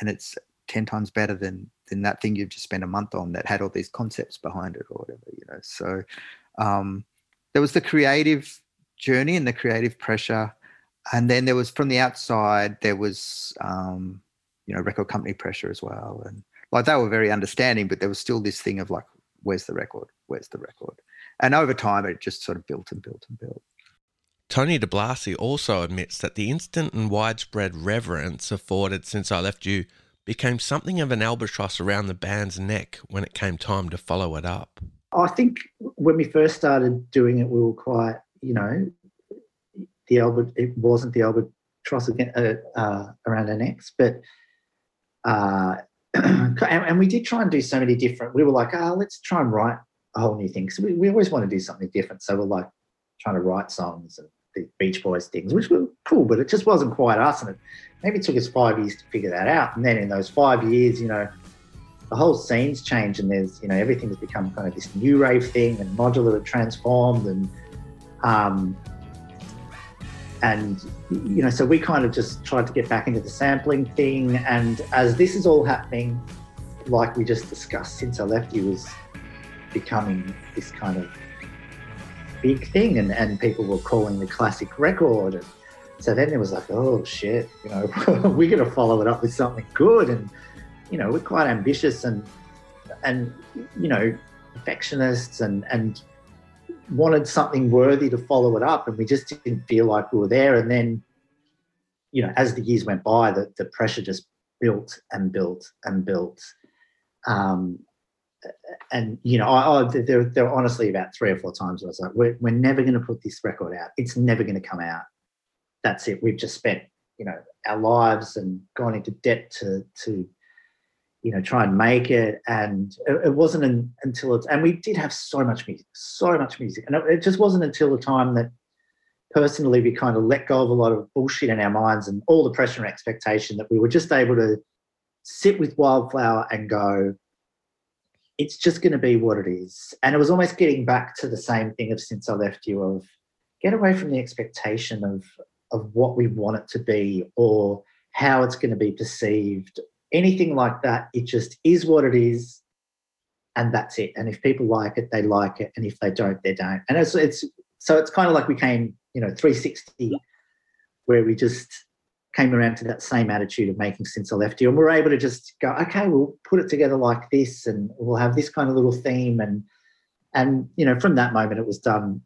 and it's 10 times better than than that thing you've just spent a month on that had all these concepts behind it or whatever you know? So um, there was the creative journey and the creative pressure and then there was from the outside there was um, you know record company pressure as well and like they were very understanding but there was still this thing of like where's the record? Where's the record? And over time it just sort of built and built and built Tony Di Blasi also admits that the instant and widespread reverence afforded since I left you became something of an albatross around the band's neck when it came time to follow it up. I think when we first started doing it, we were quite, you know, the Albert. It wasn't the albatross again, uh, uh, around our necks, but uh, and, and, we did try and do so many different. We were like, oh, let's try and write a whole new thing. So we, we always want to do something different. So we're like trying to write songs and the Beach Boys things, which were cool, but it just wasn't quite us. And it maybe it took us five years to figure that out. And then in those five years, you know, the whole scene's changed and there's, you know, everything's become kind of this new rave thing and modular and transformed and, um, and you know, so we kind of just tried to get back into the sampling thing. And as this is all happening, like we just discussed, since I left you was becoming this kind of big thing, and, and people were calling the classic record. And so then it was like, oh shit, you know, we're going to follow it up with something good. And, you know, we're quite ambitious and, and, you know, perfectionists and, and wanted something worthy to follow it up. And we just didn't feel like we were there. And then, you know, as the years went by, the, the pressure just built and built and built. Um, and you know, I, I, there, there were honestly about three or four times I was like, we're, we're never going to put this record out. It's never going to come out. That's it. We've just spent, you know, our lives and gone into debt to, to, you know, try and make it. And it, it wasn't an, until it's, and we did have so much music, so much music. And it, it just wasn't until the time that personally we kind of let go of a lot of bullshit in our minds and all the pressure and expectation that we were just able to sit with Wildflower and go, it's just going to be what it is. And it was almost getting back to the same thing of since I left you of get away from the expectation of of what we want it to be or how it's going to be perceived, anything like that. It just is what it is, and that's it. And if people like it, they like it, and if they don't, they don't. And it's it's so it's kind of like we came, you know, 360, where we just came around to that same attitude of making since I left you. And we're able to just go, okay, we'll put it together like this and we'll have this kind of little theme. And, and you know, from that moment, it was done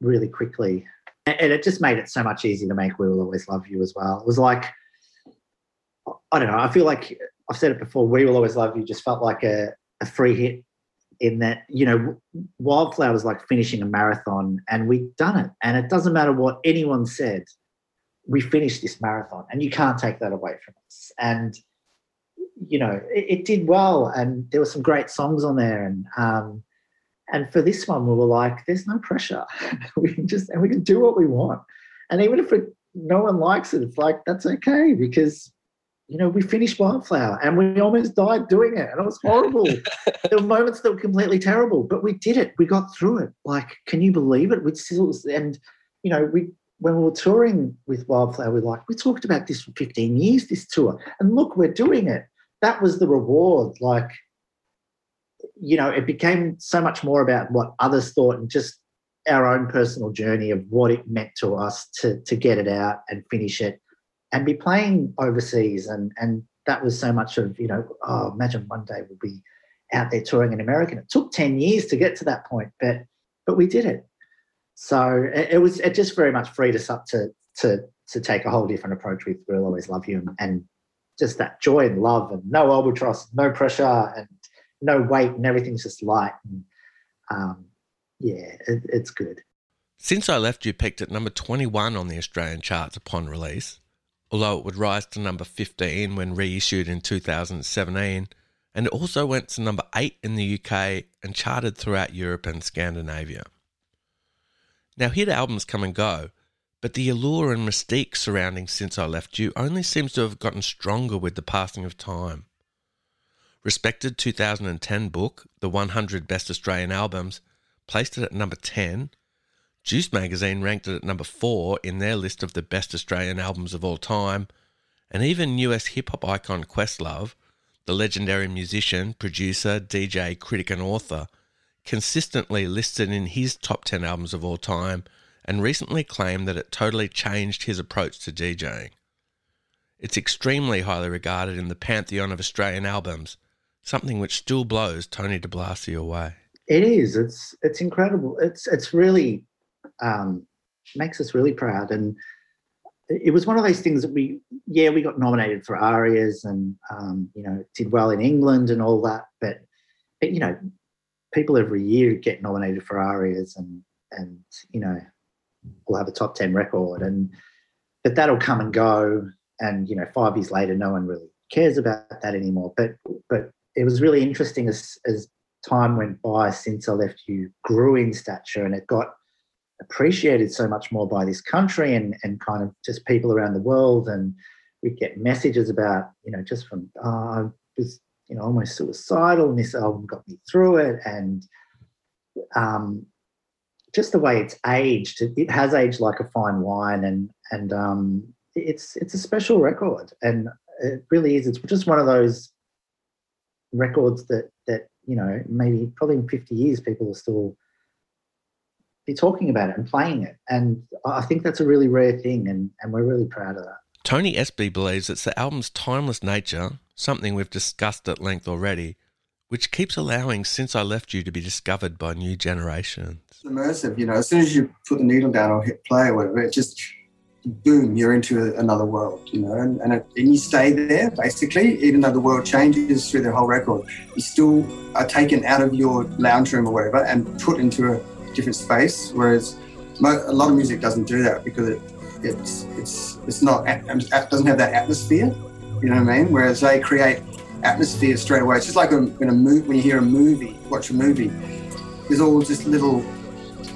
really quickly. And it just made it so much easier to make We Will Always Love You as well. It was like, I don't know, I feel like I've said it before, We Will Always Love You just felt like a, a free hit in that, you know, Wildflower was like finishing a marathon and we'd done it. And it doesn't matter what anyone said we finished this marathon and you can't take that away from us. And you know it, it did well and there were some great songs on there and um and for this one we were like there's no pressure. We can just and we can do what we want. And even if it, no one likes it it's like that's okay because you know we finished wildflower and we almost died doing it and it was horrible. There were moments that were completely terrible but we did it. We got through it. Like can you believe it? We still and you know we when we were touring with Wildflower, we like, we talked about this for 15 years, this tour, and look, we're doing it. That was the reward. Like, you know, it became so much more about what others thought and just our own personal journey of what it meant to us to to get it out and finish it and be playing overseas and and that was so much of you know oh imagine one day we'll be out there touring in America. And it took 10 years to get to that point, but but we did it. So it, it, was it just very much freed us up to to to take a whole different approach with "We'll Always Love You" and, and just that joy and love and no albatross, no pressure and no weight and everything's just light and um, yeah, it, it's good. Since I Left You peaked at number 21 on the Australian charts upon release, although it would rise to number 15 when reissued in 2017, and it also went to number 8 in the UK and charted throughout Europe and Scandinavia. Now, hit albums come and go, but the allure and mystique surrounding Since I Left You only seems to have gotten stronger with the passing of time. Respected 2010 book, The 100 Best Australian Albums, placed it at number 10. Juice magazine ranked it at number 4 in their list of the best Australian albums of all time, and even US hip hop icon Questlove, the legendary musician, producer, DJ, critic, and author, consistently listed in his top 10 albums of all time and recently claimed that it totally changed his approach to DJing. It's extremely highly regarded in the pantheon of Australian albums, something which still blows Tony Di Blasi away. It is. It's it's incredible. It's it's really um, makes us really proud. And it was one of those things that we, yeah, we got nominated for ARIAs and, um, you know, did well in England and all that. But, but, you know, people every year get nominated for ARIAs and, and, you know, we'll have a top 10 record. And, but that'll come and go. And, you know, five years later, no one really cares about that anymore. But, but it was really interesting as, as time went by since I left you grew in stature and it got, appreciated so much more by this country and, and kind of just people around the world. And we'd get messages about, you know, just from, oh, I was, you know, almost suicidal and this album got me through it. And um, just the way it's aged, it, has aged like a fine wine and, and um, it's, it's a special record. And it really is. It's just one of those records that, that, you know, maybe probably in 50 years, people will still be talking about it and playing it. And I think that's a really rare thing, and, and we're really proud of that. Tony Espie believes it's the album's timeless nature, something we've discussed at length already, which keeps allowing Since I Left You to be discovered by new generations. It's immersive, you know, as soon as you put the needle down or hit play or whatever, it just boom, you're into another world, you know, and, and, it, and, you stay there basically, even though the world changes through the whole record. You still are taken out of your lounge room or whatever and put into a different space. Whereas a lot of music doesn't do that because it, it's it's it's not it um, doesn't have that atmosphere. You know what I mean? Whereas they create atmosphere straight away. It's just like in a movie when you hear a movie, watch a movie. There's all just little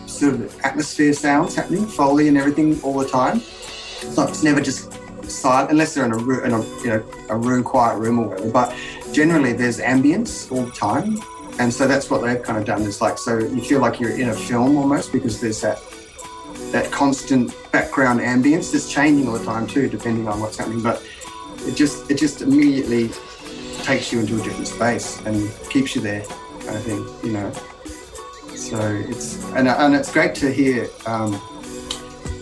sort of atmosphere sounds happening, foley and everything all the time. It's, not, it's never just silent unless they're in a room, in a you know a room, quiet room or whatever. But generally, there's ambience all the time and so that's what they've kind of done. It's like so you feel like you're in a film almost because there's that that constant background ambience that's changing all the time too, depending on what's happening. But it just it just immediately takes you into a different space and keeps you there, kind of thing, you know. So it's and and it's great to hear um,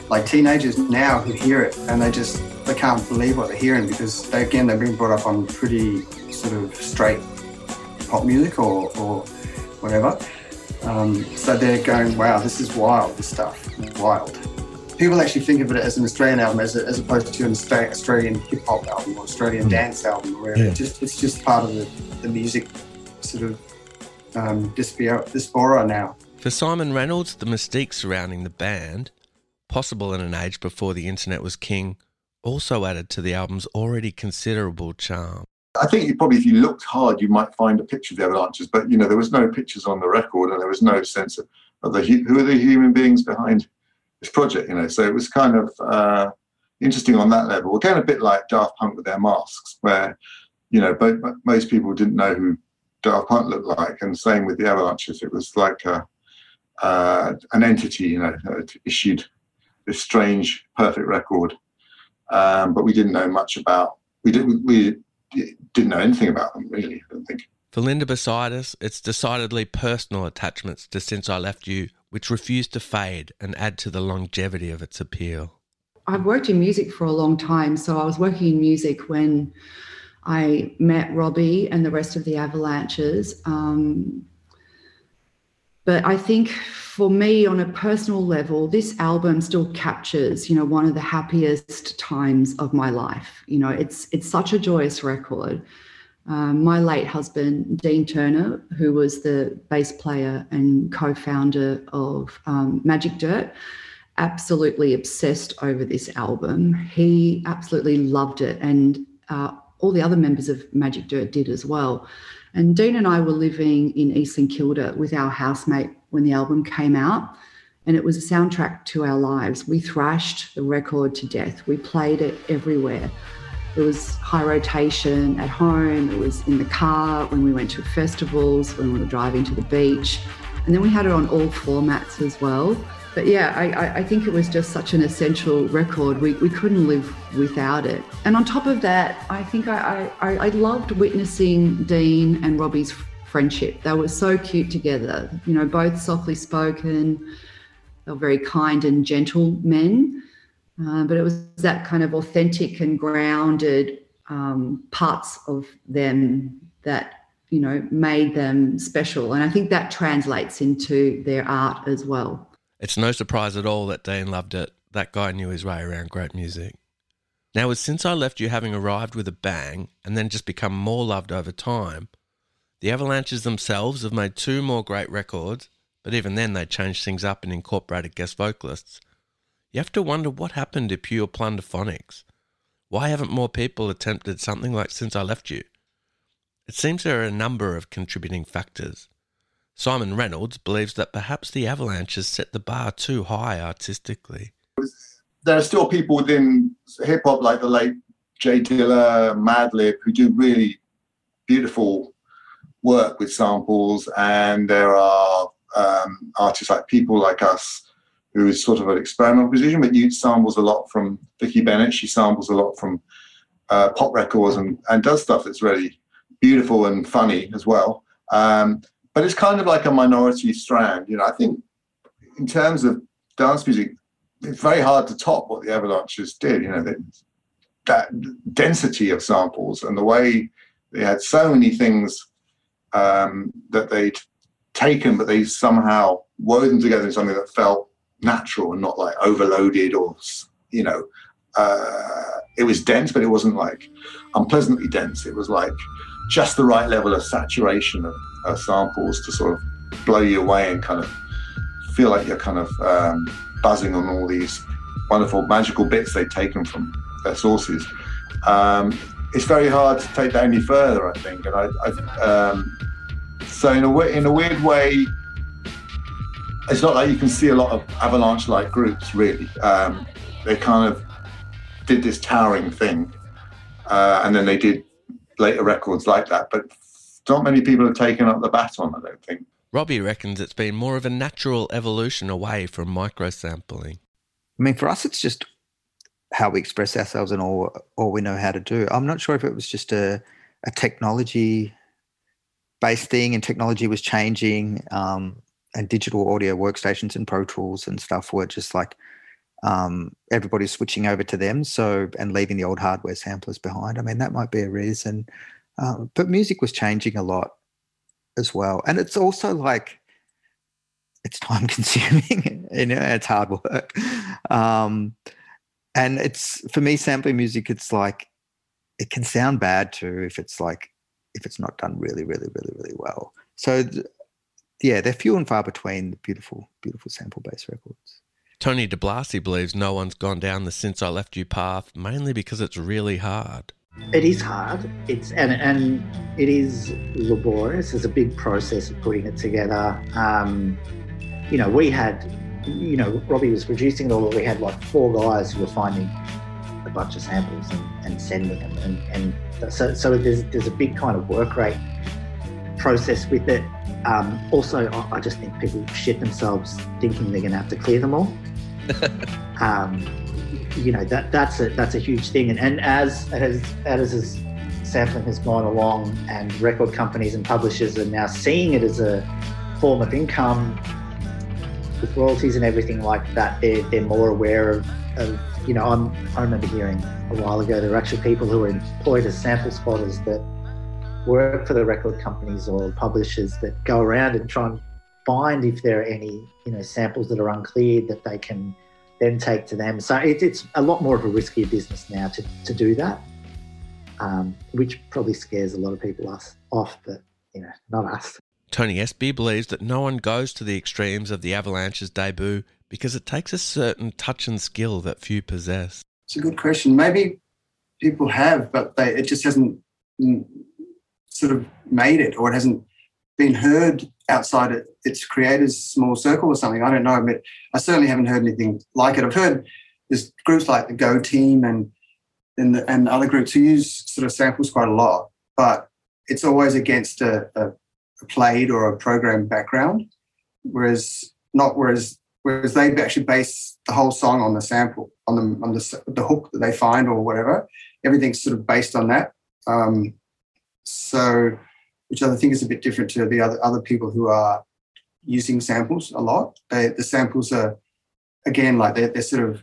like teenagers now who hear it and they just they can't believe what they're hearing because they, again they've been brought up on pretty sort of straight pop music or, or whatever. Um, so they're going, wow, this is wild, this stuff, wild. People actually think of it as an Australian album as, a, as opposed to an Australian hip hop album or Australian mm. dance album, or whatever. Yeah. It's, just, it's just part of the, the music sort of um, diaspora now. For Simon Reynolds, the mystique surrounding the band, possible in an age before the internet was king, also added to the album's already considerable charm. I think you probably, if you looked hard, you might find a picture of the Avalanches, but you know there was no pictures on the record, and there was no sense of, of the who are the human beings behind this project. You know, so it was kind of uh, interesting on that level. Again, a bit like Daft Punk with their masks, where you know both, most people didn't know who Daft Punk looked like, and same with the Avalanches. It was like a, uh, an entity, you know, issued this strange, perfect record, um, but we didn't know much about. We did. We didn't know anything about them really. I don't think. For Linda Bosidis, it's decidedly personal attachments to Since I Left You, which refuse to fade and add to the longevity of its appeal. I've worked in music for a long time, so I was working in music when I met Robbie and the rest of the Avalanches. Um, but I think for me, on a personal level, this album still captures, you know, one of the happiest times of my life. You know, it's it's such a joyous record. Um, my late husband, Dean Turner, who was the bass player and co-founder of um, Magic Dirt, absolutely obsessed over this album. He absolutely loved it, and uh, all the other members of Magic Dirt did as well. And Dean and I were living in East St Kilda with our housemate when the album came out. And it was a soundtrack to our lives. We thrashed the record to death. We played it everywhere. It was high rotation at home, it was in the car when we went to festivals, when we were driving to the beach. And then we had it on all formats as well but yeah, I, I, think it was just such an essential record. We, we couldn't live without it. And on top of that, I think I, I, I loved witnessing Dean and Robbie's friendship. They were so cute together, you know, both softly spoken, they were very kind and gentle men. Uh, but it was that kind of authentic and grounded um, parts of them that you know made them special and i think that translates into their art as well It's no surprise at all that Dean loved it. That guy knew his way around great music. Now, with Since I Left You having arrived with a bang and then just become more loved over time, the Avalanches themselves have made two more great records, but even then they changed things up and incorporated guest vocalists. You have to wonder what happened to pure plunderphonics. Why haven't more people attempted something like Since I Left You? It seems there are a number of contributing factors. Simon Reynolds believes that perhaps the Avalanches set the bar too high artistically. There are still people within hip hop like the late J Dilla, Madlib, who do really beautiful work with samples, and there are um, artists like people like us who is sort of an experimental musician, but you samples a lot from Vicki Bennett. She samples a lot from uh, pop records and, and does stuff that's really beautiful and funny as well. Um, but it's kind of like a minority strand. You know, I think in terms of dance music, it's very hard to top what the Avalanches did. You know, that, that density of samples and the way they had so many things um, that they'd taken, but they somehow wove them together in something that felt natural and not like overloaded or you know. Uh, it was dense, but it wasn't like unpleasantly dense. It was like just the right level of saturation of, of samples to sort of blow you away and kind of feel like you're kind of um, buzzing on all these wonderful magical bits they've taken from their sources. Um, it's very hard to take that any further, I think. And I, I um, so in a way, in a weird way, it's not like you can see a lot of avalanche-like groups. Really, um, they kind of did this towering thing, uh, and then they did later records like that. But not many people have taken up the baton. I don't think. Robbie reckons it's been more of a natural evolution away from microsampling. I mean, for us, it's just how we express ourselves and all all we know how to do. I'm not sure if it was just a a technology based thing, and technology was changing, um, and digital audio workstations and Pro Tools and stuff were just like um, everybody's switching over to them. So and leaving the old hardware samplers behind. I mean, that might be a reason. Um, but music was changing a lot as well, and it's also like it's time consuming. you know, it's hard work. Um, and it's for me sampling music it's like it can sound bad too if it's like if it's not done really really really really well so yeah they're few and far between the beautiful beautiful sample based records tony Di Blasi believes no one's gone down the since i left you path mainly because it's really hard. It is hard. It's and and it is laborious. There's a big process of putting it together. Um, you know we had you know, Robbie was producing it all. We had like four guys who were finding a bunch of samples and, and sending them, and, and so so there's there's a big kind of work rate process with it. Um, also, I just think people shit themselves thinking they're going to have to clear them all. um, you know that that's a that's a huge thing, and, and as as as sampling has gone along, and record companies and publishers are now seeing it as a form of income with royalties and everything like that, they're, they're more aware of, of, you know, I'm, I remember hearing a while ago there are actually people who are employed as sample spotters that work for the record companies or publishers that go around and try and find if there are any, you know, samples that are uncleared that they can then take to them. So it, it's a lot more of a riskier business now to, to do that, um, which probably scares a lot of people us off, but, you know, not us. Tony Espie believes that no one goes to the extremes of the Avalanche's debut because it takes a certain touch and skill that few possess. It's a good question. Maybe people have, but they, it just hasn't sort of made it or it hasn't been heard outside its creators' small circle or something. I don't know, but I certainly haven't heard anything like it. I've heard there's groups like the Go Team and and, the, and other groups who use sort of samples quite a lot, but it's always against a, a a played or a program background, whereas not whereas whereas they actually base the whole song on the sample on the on the, the hook that they find or whatever. Everything's sort of based on that. Um, so, which I think is a bit different to the other other people who are using samples a lot. They, the samples are again like they're, they're sort of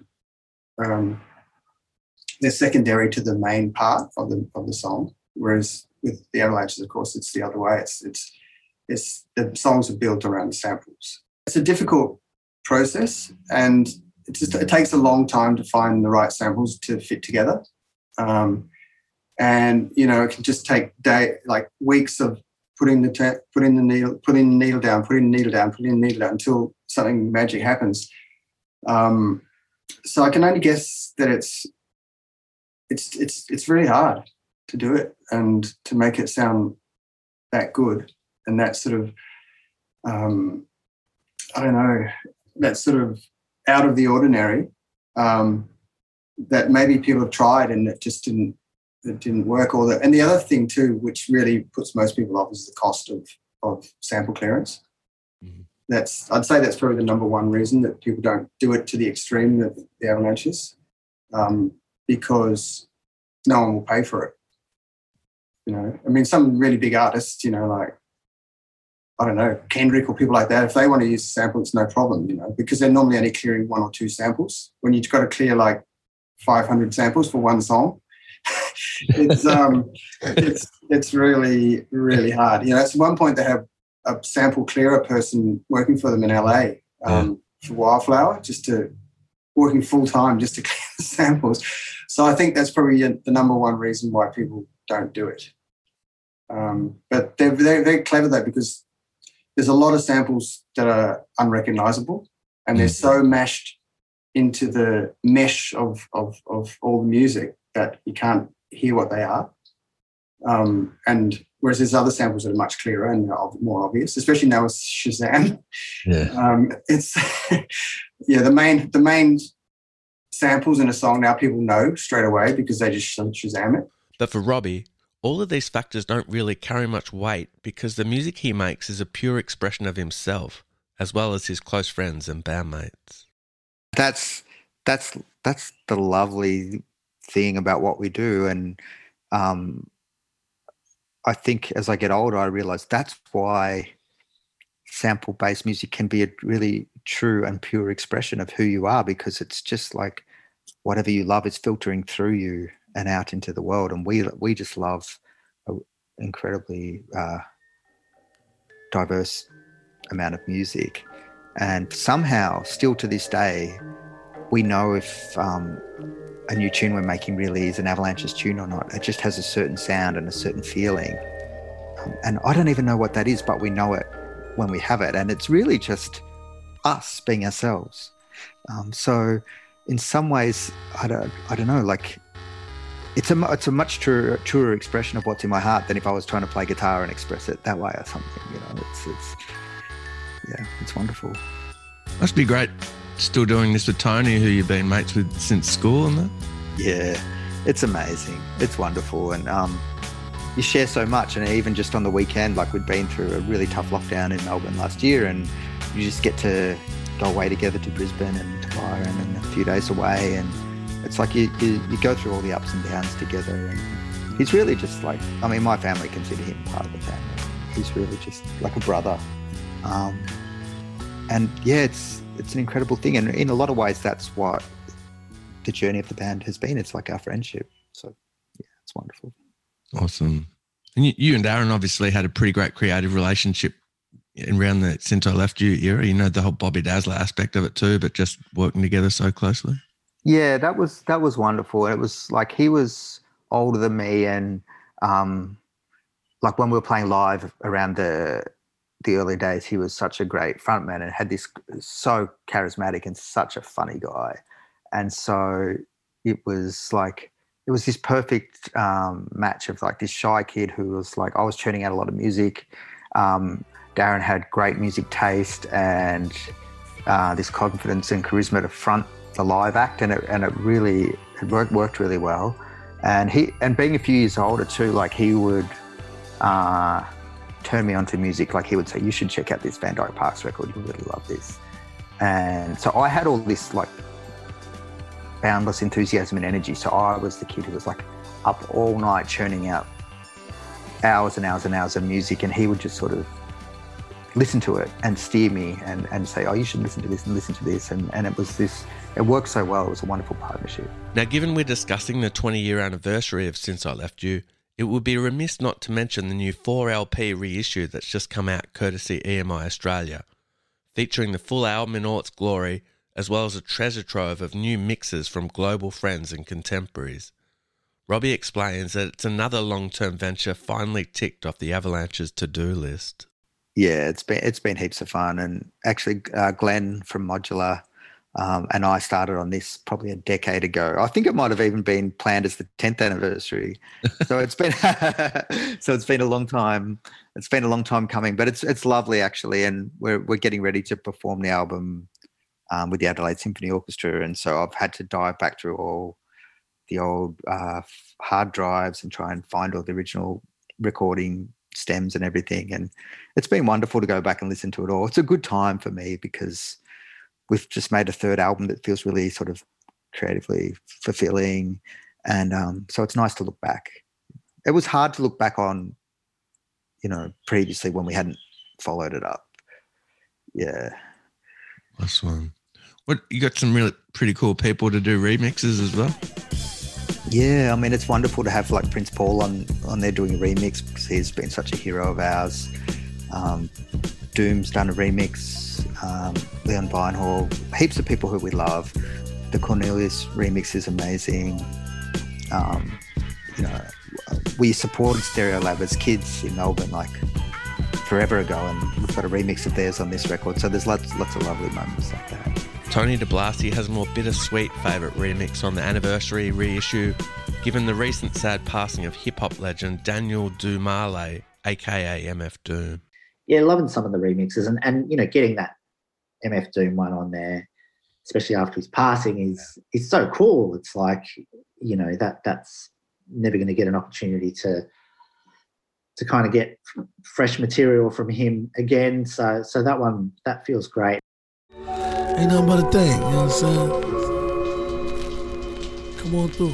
um, they're secondary to the main part of the of the song. Whereas with the avalanches, of course, it's the other way. It's it's it's the songs are built around samples. It's a difficult process, and it just it takes a long time to find the right samples to fit together. Um, and you know, it can just take day like weeks of putting the putting the needle putting the needle down, putting the needle down, putting the needle down until something magic happens. Um, so I can only guess that it's it's it's it's very hard to do it and to make it sound that good and that sort of um, I don't know that sort of out of the ordinary um, that maybe people have tried and it just didn't it didn't work or that and the other thing too which really puts most people off is the cost of of sample clearance Mhm. that's i'd say that's probably the number one reason that people don't do it to the extreme that the avalanches um, because no one will pay for it you know i mean some really big artists you know like I don't know, Kendrick or people like that, if they want to use a sample, it's no problem, you know, because they're normally only clearing one or two samples. When you've got to clear like 500 samples for one song, it's um, it's it's really really hard. You know, at one point they have a sample clearer person working for them in LA um, for Wildflower, just to working full time just to clear the samples. So I think that's probably the number one reason why people don't do it. Um, but they're, they're very clever though because there's a lot of samples that are unrecognizable and they're so mashed into the mesh of, of, of all the music that you can't hear what they are. Um, and whereas there's other samples that are much clearer and more obvious, especially now with Shazam. Yeah. Um, it's yeah, the main the main samples in a song now people know straight away because they just Shazam it. But for Robbie, all of these factors don't really carry much weight because the music he makes is a pure expression of himself, as well as his close friends and bandmates. that's that's that's the lovely thing about what we do and um i think as i get older i realize that's why sample based music can be a really true and pure expression of who you are because it's just like whatever you love is filtering through you and out into the world and we we just love an incredibly uh, diverse amount of music. And somehow still to this day we know if um, a new tune we're making really is an avalanche's tune or not. It just has a certain sound and a certain feeling. Um, and i don't even know what that is but we know it when we have it. And it's really just us being ourselves. Um, so in some ways i don't i don't know like it's a it's a much truer, truer expression of what's in my heart than if I was trying to play guitar and express it that way or something. You know, it's it's yeah, it's wonderful. Must be great still doing this with Tony, who you've been mates with since school and that. Yeah, it's amazing. It's wonderful, and um, you share so much. And even just on the weekend, like we'd been through a really tough lockdown in Melbourne last year, and you just get to go away together to Brisbane and to Byron and a few days away, and it's like you, you you go through all the ups and downs together. And he's really just like I mean, my family consider him part of the family. He's really just like a brother. Um, and yeah, it's it's an incredible thing, and in a lot of ways, that's what the journey of the band has been. It's like our friendship. So yeah, it's wonderful. Awesome. And you, you and Darren obviously had a pretty great creative relationship in around the since I left you era. You know the whole Bobby Dazzler aspect of it too, but just working together so closely. Yeah, that was that was wonderful. It was like he was older than me, and um, like when we were playing live around the the early days, he was such a great frontman and had this so charismatic and such a funny guy, and so it was like it was this perfect um, match of like this shy kid who was like I was churning out a lot of music. Um, Darren had great music taste and uh, this confidence and charisma to front the live act, and it and it really it worked worked really well. And he and being a few years older too, like he would uh, turn me onto music. Like he would say, "You should check out this Van Dyke Parks record. You really love this." And so I had all this like boundless enthusiasm and energy. So I was the kid who was like up all night churning out hours and hours and hours of music, and he would just sort of listen to it and steer me and, and say, oh, you should listen to this and listen to this. And, and it was this, it worked so well. It was a wonderful partnership. Now, given we're discussing the 20 year anniversary of Since I Left You, it would be remiss not to mention the new 4LP reissue that's just come out courtesy EMI Australia. featuring the full album in all its glory, as well as a treasure trove of new mixes from global friends and contemporaries. Robbie explains that it's another long term venture finally ticked off the Avalanche's to do list. Yeah, it's been it's been heaps of fun, and actually, uh, Glenn from Modular um, and I started on this probably a decade ago. I think it might have even been planned as the 10th anniversary. so it's been so it's been a long time. It's been a long time coming, but it's it's lovely actually, and we're we're getting ready to perform the album um, with the Adelaide Symphony Orchestra, and so I've had to dive back through all the old uh, hard drives and try and find all the original recording stems and everything. And it's been wonderful to go back and listen to it all. It's a good time for me because we've just made a third album that feels really sort of creatively fulfilling. And um, so it's nice to look back. It was hard to look back on, you know, previously when we hadn't followed it up. Yeah. Nice one. What you got some really pretty cool people to do remixes as well. Yeah, I mean it's wonderful to have like Prince Paul on on there doing a remix because he's been such a hero of ours. Um, Doom's done a remix um, Leon Vynehall, heaps of people who we love. The Cornelius remix is amazing. Um, you know, we supported Stereolab as kids in Melbourne like forever ago, and we've got a remix of theirs on this record. So there's lots, lots of lovely moments like that. Tony Di Blasi has a more bittersweet favourite remix on the anniversary reissue, given the recent sad passing of hip hop legend Daniel Dumile, aka MF Doom. Yeah, loving some of the remixes and, and you know, getting that MF Doom one on there, especially after his passing, is is so cool. It's like you know that that's never going to get an opportunity to to kind of get fresh material from him again. So so that one that feels great. Ain't nothing but a thing, you know what I'm saying? Come on through.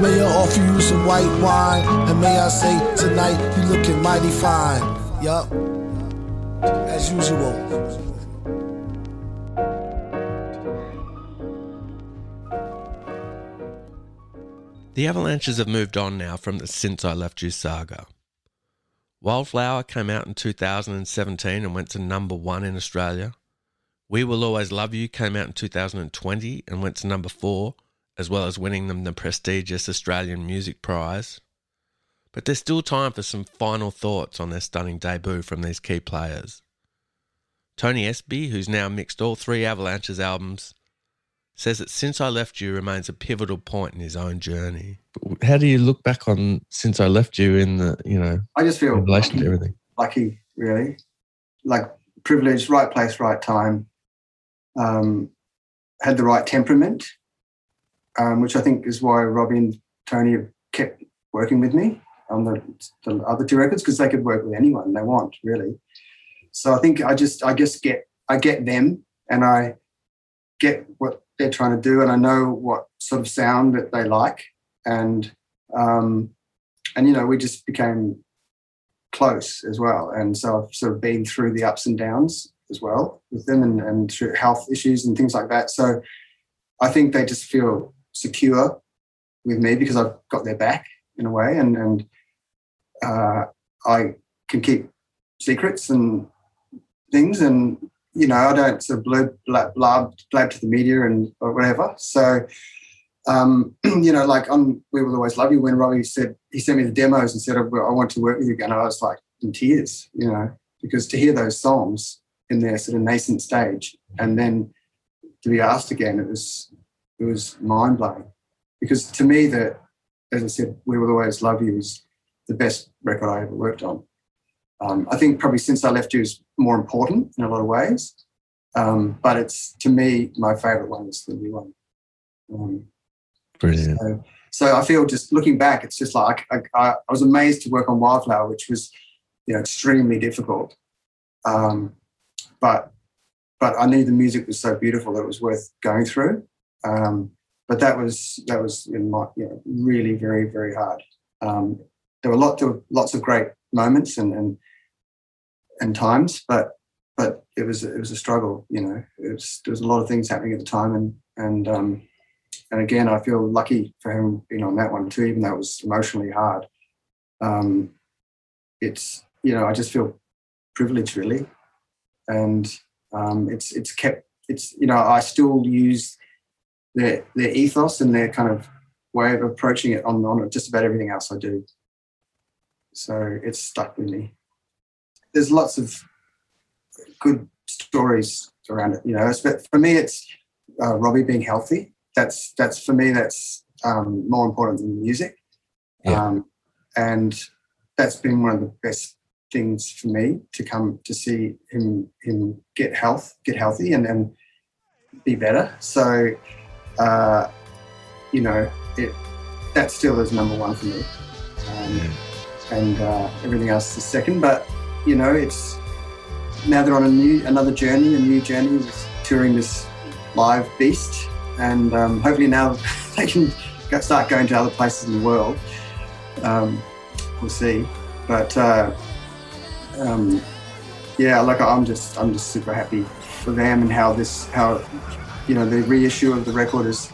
May I offer you some white wine? And may I say, tonight you looking mighty fine. Yup. As usual. The Avalanches have moved on now from the Since I Left You saga. Wildflower came out in 2017 and went to number one in Australia. We Will Always Love You came out in 2020 and went to number four, as well as winning them the prestigious Australian Music Prize. But there's still time for some final thoughts on their stunning debut from these key players. Tony Espie, who's now mixed all three Avalanches albums, says that Since I Left You remains a pivotal point in his own journey. How do you look back on Since I Left You in the, you know, I just feel in relation lucky, to everything? lucky, really. Like privileged, right place, right time um, had the right temperament, um, which I think is why Robbie and Tony have kept working with me on the, the other two records because they could work with anyone they want, really. So I think I just I just get I get them and I get what they're trying to do and I know what sort of sound that they like and um, and you know we just became close as well and so I've sort of been through the ups and downs as well with them and, and through health issues and things like that. So I think they just feel secure with me because I've got their back in a way and, and uh, I can keep secrets and things and you know I don't sort of blab blab blab, blab to the media and or whatever. So um, you know, like on We Will Always Love You, when Robbie said he sent me the demos and said, I want to work with you again, I was like in tears, you know, because to hear those songs in their sort of nascent stage, and then to be asked again, it was it was mind blowing. Because to me, that as I said, "We Will Always Love You" is the best record I ever worked on. Um, I think probably since I left you is more important in a lot of ways, um, but it's to me my favorite one is the new one. Um, Brilliant. So, so I feel just looking back, it's just like I, I, I was amazed to work on Wildflower, which was you know extremely difficult. Um, but but I knew the music was so beautiful that it was worth going through. Um, but that was that was my, you know, really very very hard. Um, there were lot there were lots of great moments and and and times, but but it was it was a struggle. You know, it was, there was a lot of things happening at the time, and and um, and again, I feel lucky for him being on that one too, even though it was emotionally hard. Um, it's you know, I just feel privileged really, and um, it's it's kept it's you know I still use their their ethos and their kind of way of approaching it on on just about everything else I do. So it's stuck with me. There's lots of good stories around it, you know. But for me, it's uh, Robbie being healthy. That's that's for me. That's um, more important than the music. Yeah. Um, and that's been one of the best things for me to come to see him him get health, get healthy, and then be better. So, uh, you know, it that still is number one for me, um, and uh, everything else is second. But you know, it's now they're on a new another journey, a new journey with touring this live beast, and um, hopefully now they can go, start going to other places in the world. Um, we'll see, but uh, um, yeah, like I'm just I'm just super happy for them and how this how you know the reissue of the record is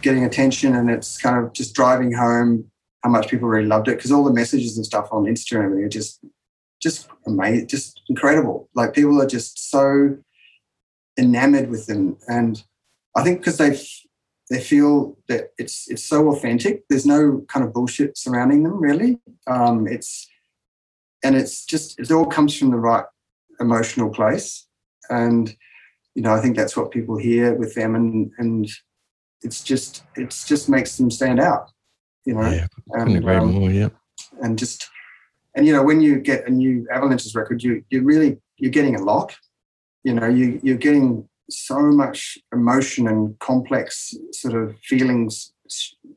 getting attention and it's kind of just driving home how much people really loved it because all the messages and stuff on Instagram are just just amazing, just incredible. Like people are just so enamored with them, and I think because they they feel that it's it's so authentic. There's no kind of bullshit surrounding them, really. Um, it's and it's just it all comes from the right emotional place, and you know I think that's what people hear with them, and and it's just it's just makes them stand out. You know, Yeah, couldn't agree um, more. Yeah. and just and you know when you get a new avalanches record you you really you're getting a lot you know you you're getting so much emotion and complex sort of feelings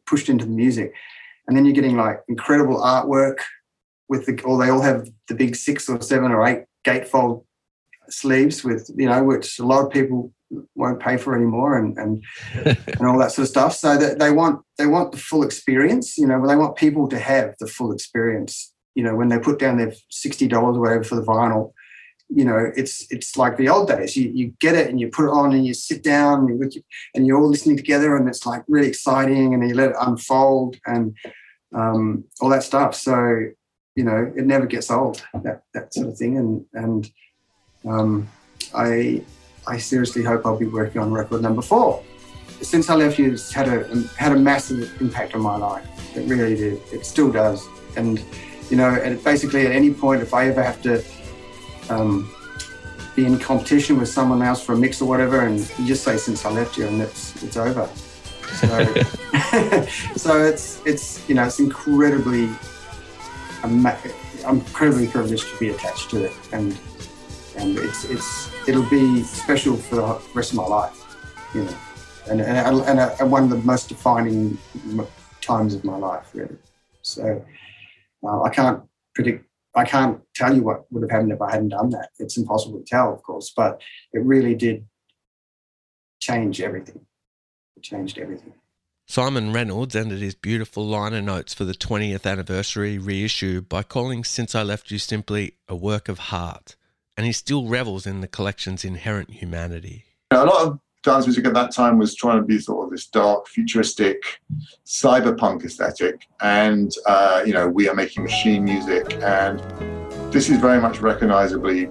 pushed into the music and then you're getting like incredible artwork with the or they all have the big six or seven or eight gatefold sleeves with you know which a lot of people won't pay for anymore and and and all that sort of stuff. So that they want they want the full experience. You know, they want people to have the full experience. You know, when they put down their sixty dollars or whatever for the vinyl, you know, it's it's like the old days. You you get it and you put it on and you sit down and, you, with you- and you're all listening together and it's like really exciting and you let it unfold and um, all that stuff. So you know, it never gets old. That that sort of thing. And and um, I I seriously hope I'll be working on record number four. Since I left you, it's had a had a massive impact on my life. It really did. It still does. And you know, and basically at any point, if I ever have to um, be in competition with someone else for a mix or whatever, and you just say since I left you, and it's it's over. So, so it's it's you know it's incredibly I'm incredibly privileged to be attached to it, and and it's it's it'll be special for the rest of my life, you know, and and, and, and one of the most defining times of my life, really. So uh, I can't predict. I can't tell you what would have happened if I hadn't done that. It's impossible to tell, of course, but it really did change everything. It changed everything. Simon Reynolds ended his beautiful liner notes for the 20th anniversary reissue by calling Since I Left You simply a work of heart, and he still revels in the collection's inherent humanity. A lot of dance music at that time was trying to be sort of this dark, futuristic, cyberpunk aesthetic, and uh, you know, we are making machine music, and this is very much recognizably,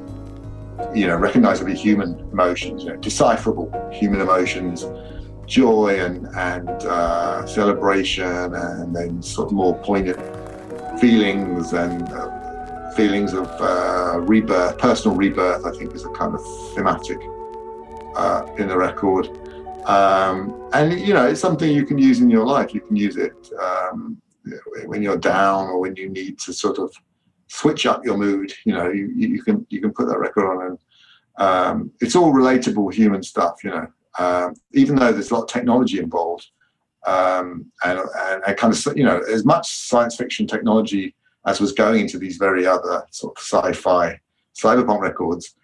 you know, recognizably human emotions, you know, decipherable human emotions, joy and and uh, celebration, and then sort of more poignant feelings and. Uh, Feelings of uh, rebirth, personal rebirth, I think, is a kind of thematic uh, in the record. Um, and you know, it's something you can use in your life. You can use it um, when you're down or when you need to sort of switch up your mood. You know, you, you can you can put that record on, and um, it's all relatable human stuff. You know, um, even though there's a lot of technology involved, um, and, and, and kind of you know as much science fiction technology as was going into these very other sort of sci-fi cyberpunk records.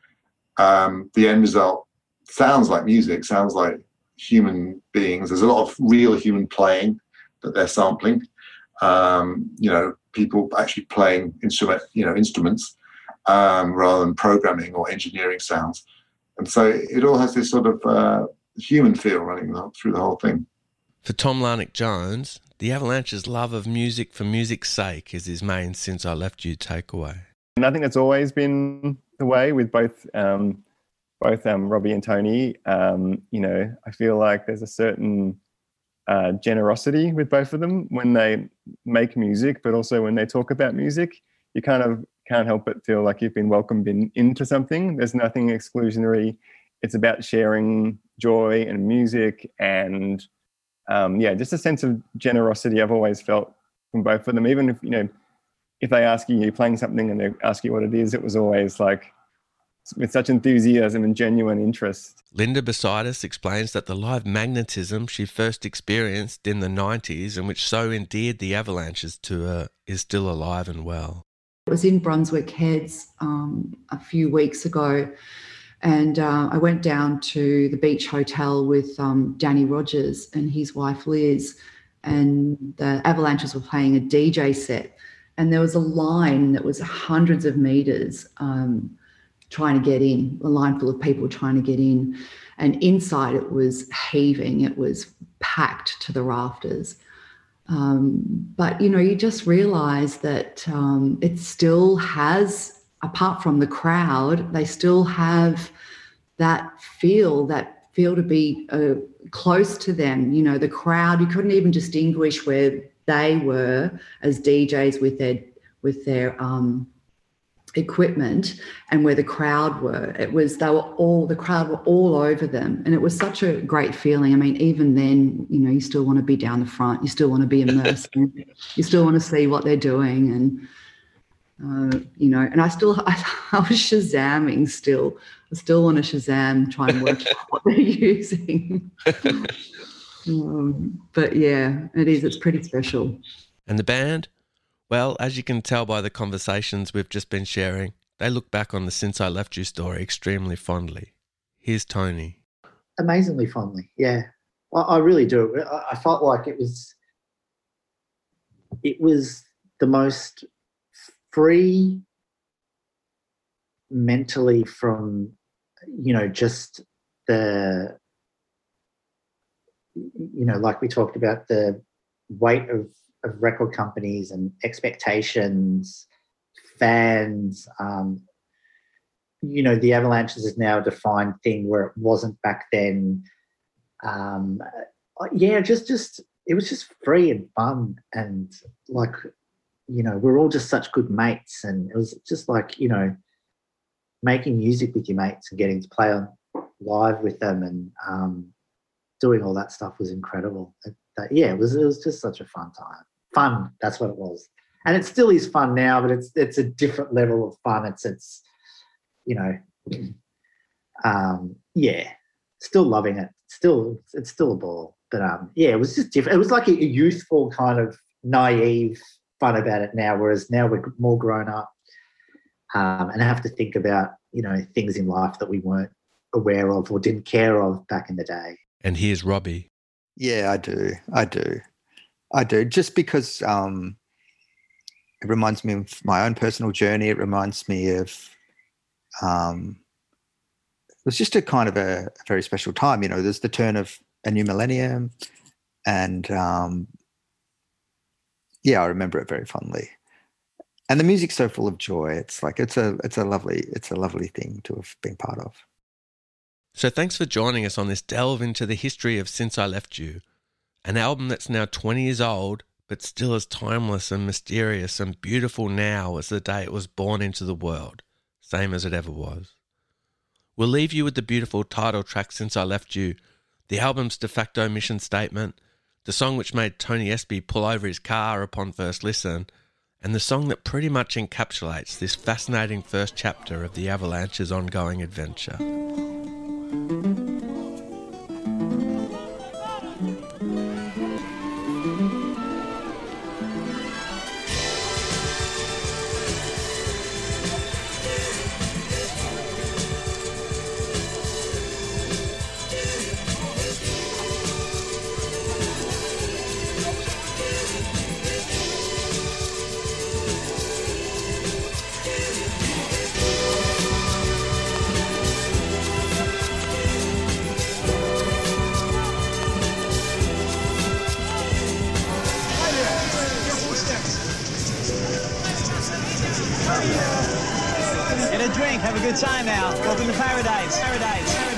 Um, the end result sounds like music, sounds like human beings. There's a lot of real human playing that they're sampling. Um, you know, people actually playing instrument, you know, instruments um, rather than programming or engineering sounds. And so it all has this sort of uh, human feel running through the whole thing. For Tom Larnach-Jones, the Avalanche's love of music for music's sake is his main since I left you takeaway. And I think that's always been the way with both um, both um, Robbie and Tony. Um, you know, I feel like there's a certain uh, generosity with both of them when they make music, but also when they talk about music. You kind of can't help but feel like you've been welcomed in, into something. There's nothing exclusionary. It's about sharing joy and music and um, yeah, just a sense of generosity I've always felt from both of them. Even if you know, if they ask you, you're playing something and they ask you what it is, it was always like with such enthusiasm and genuine interest. Linda Bosidis explains that the live magnetism she first experienced in the 90s and which so endeared the avalanches to her is still alive and well. It was in Brunswick Heads um, a few weeks ago and uh, I went down to the beach hotel with um, Danny Rogers and his wife Liz, and the Avalanches were playing a DJ set. And there was a line that was hundreds of meters um, trying to get in, a line full of people trying to get in. And inside it was heaving, it was packed to the rafters. Um, but you know, you just realize that um, it still has apart from the crowd, they still have that feel, that feel to be uh, close to them. You know, the crowd, you couldn't even distinguish where they were as DJs with their with their um, equipment and where the crowd were. It was they were all the crowd were all over them, and it was such a great feeling. I mean, even then, you know, you still want to be down the front, you still want to be immersed, you still want to see what they're doing, and uh, you know, and I still, I, I, was Shazamming still. I still want to Shazam, try and work out what they're using. um, but yeah, it is. It's pretty special. And the band? Well, as you can tell by the conversations we've just been sharing, they look back on the Since I Left You story extremely fondly. Here's Tony. Amazingly fondly, yeah. I, I really do. I, I felt like it was, it was the most free mentally from you know just the you know like we talked about the weight of, of record companies and expectations fans um, you know the avalanches is now a defined thing where it wasn't back then. Um, yeah just just it was just free and fun and like you know, we're all just such good mates. And it was just like, you know, making music with your mates and getting to play on live with them and um, doing all that stuff was incredible. It, that, yeah, it was, it was just such a fun time. Fun, that's what it was. And it still is fun now, but it's it's a different level of fun. It's it's you know, um, yeah, still loving it. Still, it's still a ball. But um, yeah, it was just different. It was like a, a youthful kind of naive fun about it now, whereas now we're more grown up um, and have to think about you know things in life that we weren't aware of or didn't care of back in the day. And here's Robbie. Yeah, I do. I do. I do. Just because um, it reminds me of my own personal journey. It reminds me of um, it was just a kind of a, a, very special time. You know, there's the turn of a new millennium, and um, yeah, I remember it very fondly. And the music's so full of joy. It's like it's a it's a lovely it's a lovely thing to have been part of. So thanks for joining us on this delve into the history of Since I Left You, an album that's now 20 years old but still as timeless and mysterious and beautiful now as the day it was born into the world, same as it ever was. We'll leave you with the beautiful title track Since I Left You, the album's de facto mission statement the song which made Tony Espie pull over his car upon first listen, and the song that pretty much encapsulates this fascinating first chapter of the Avalanche's ongoing adventure. Have a good time now. Welcome to. Paradise. Paradise.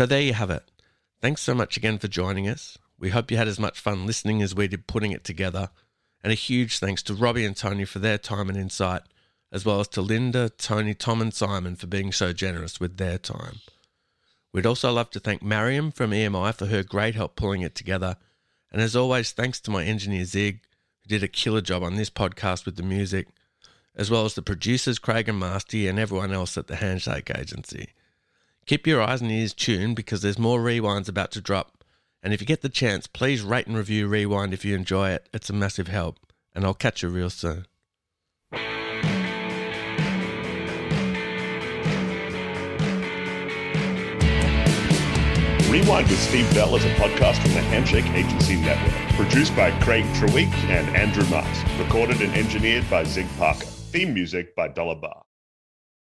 So there you have it. Thanks so much again for joining us. We hope you had as much fun listening as we did putting it together. And a huge thanks to Robbie and Tony for their time and insight, as well as to Linda, Tony, Tom, and Simon for being so generous with their time. We'd also love to thank Mariam from EMI for her great help pulling it together. And as always, thanks to my engineer Zig, who did a killer job on this podcast with the music, as well as the producers Craig and Masty and everyone else at the Handshake Agency. Keep your eyes and ears tuned because there's more rewinds about to drop. And if you get the chance, please rate and review Rewind if you enjoy it. It's a massive help. And I'll catch you real soon. Rewind with Steve Bell is a podcast from the Handshake Agency Network. Produced by Craig Treweek and Andrew Marks. Recorded and engineered by Zig Parker. Theme music by Dollar Bar.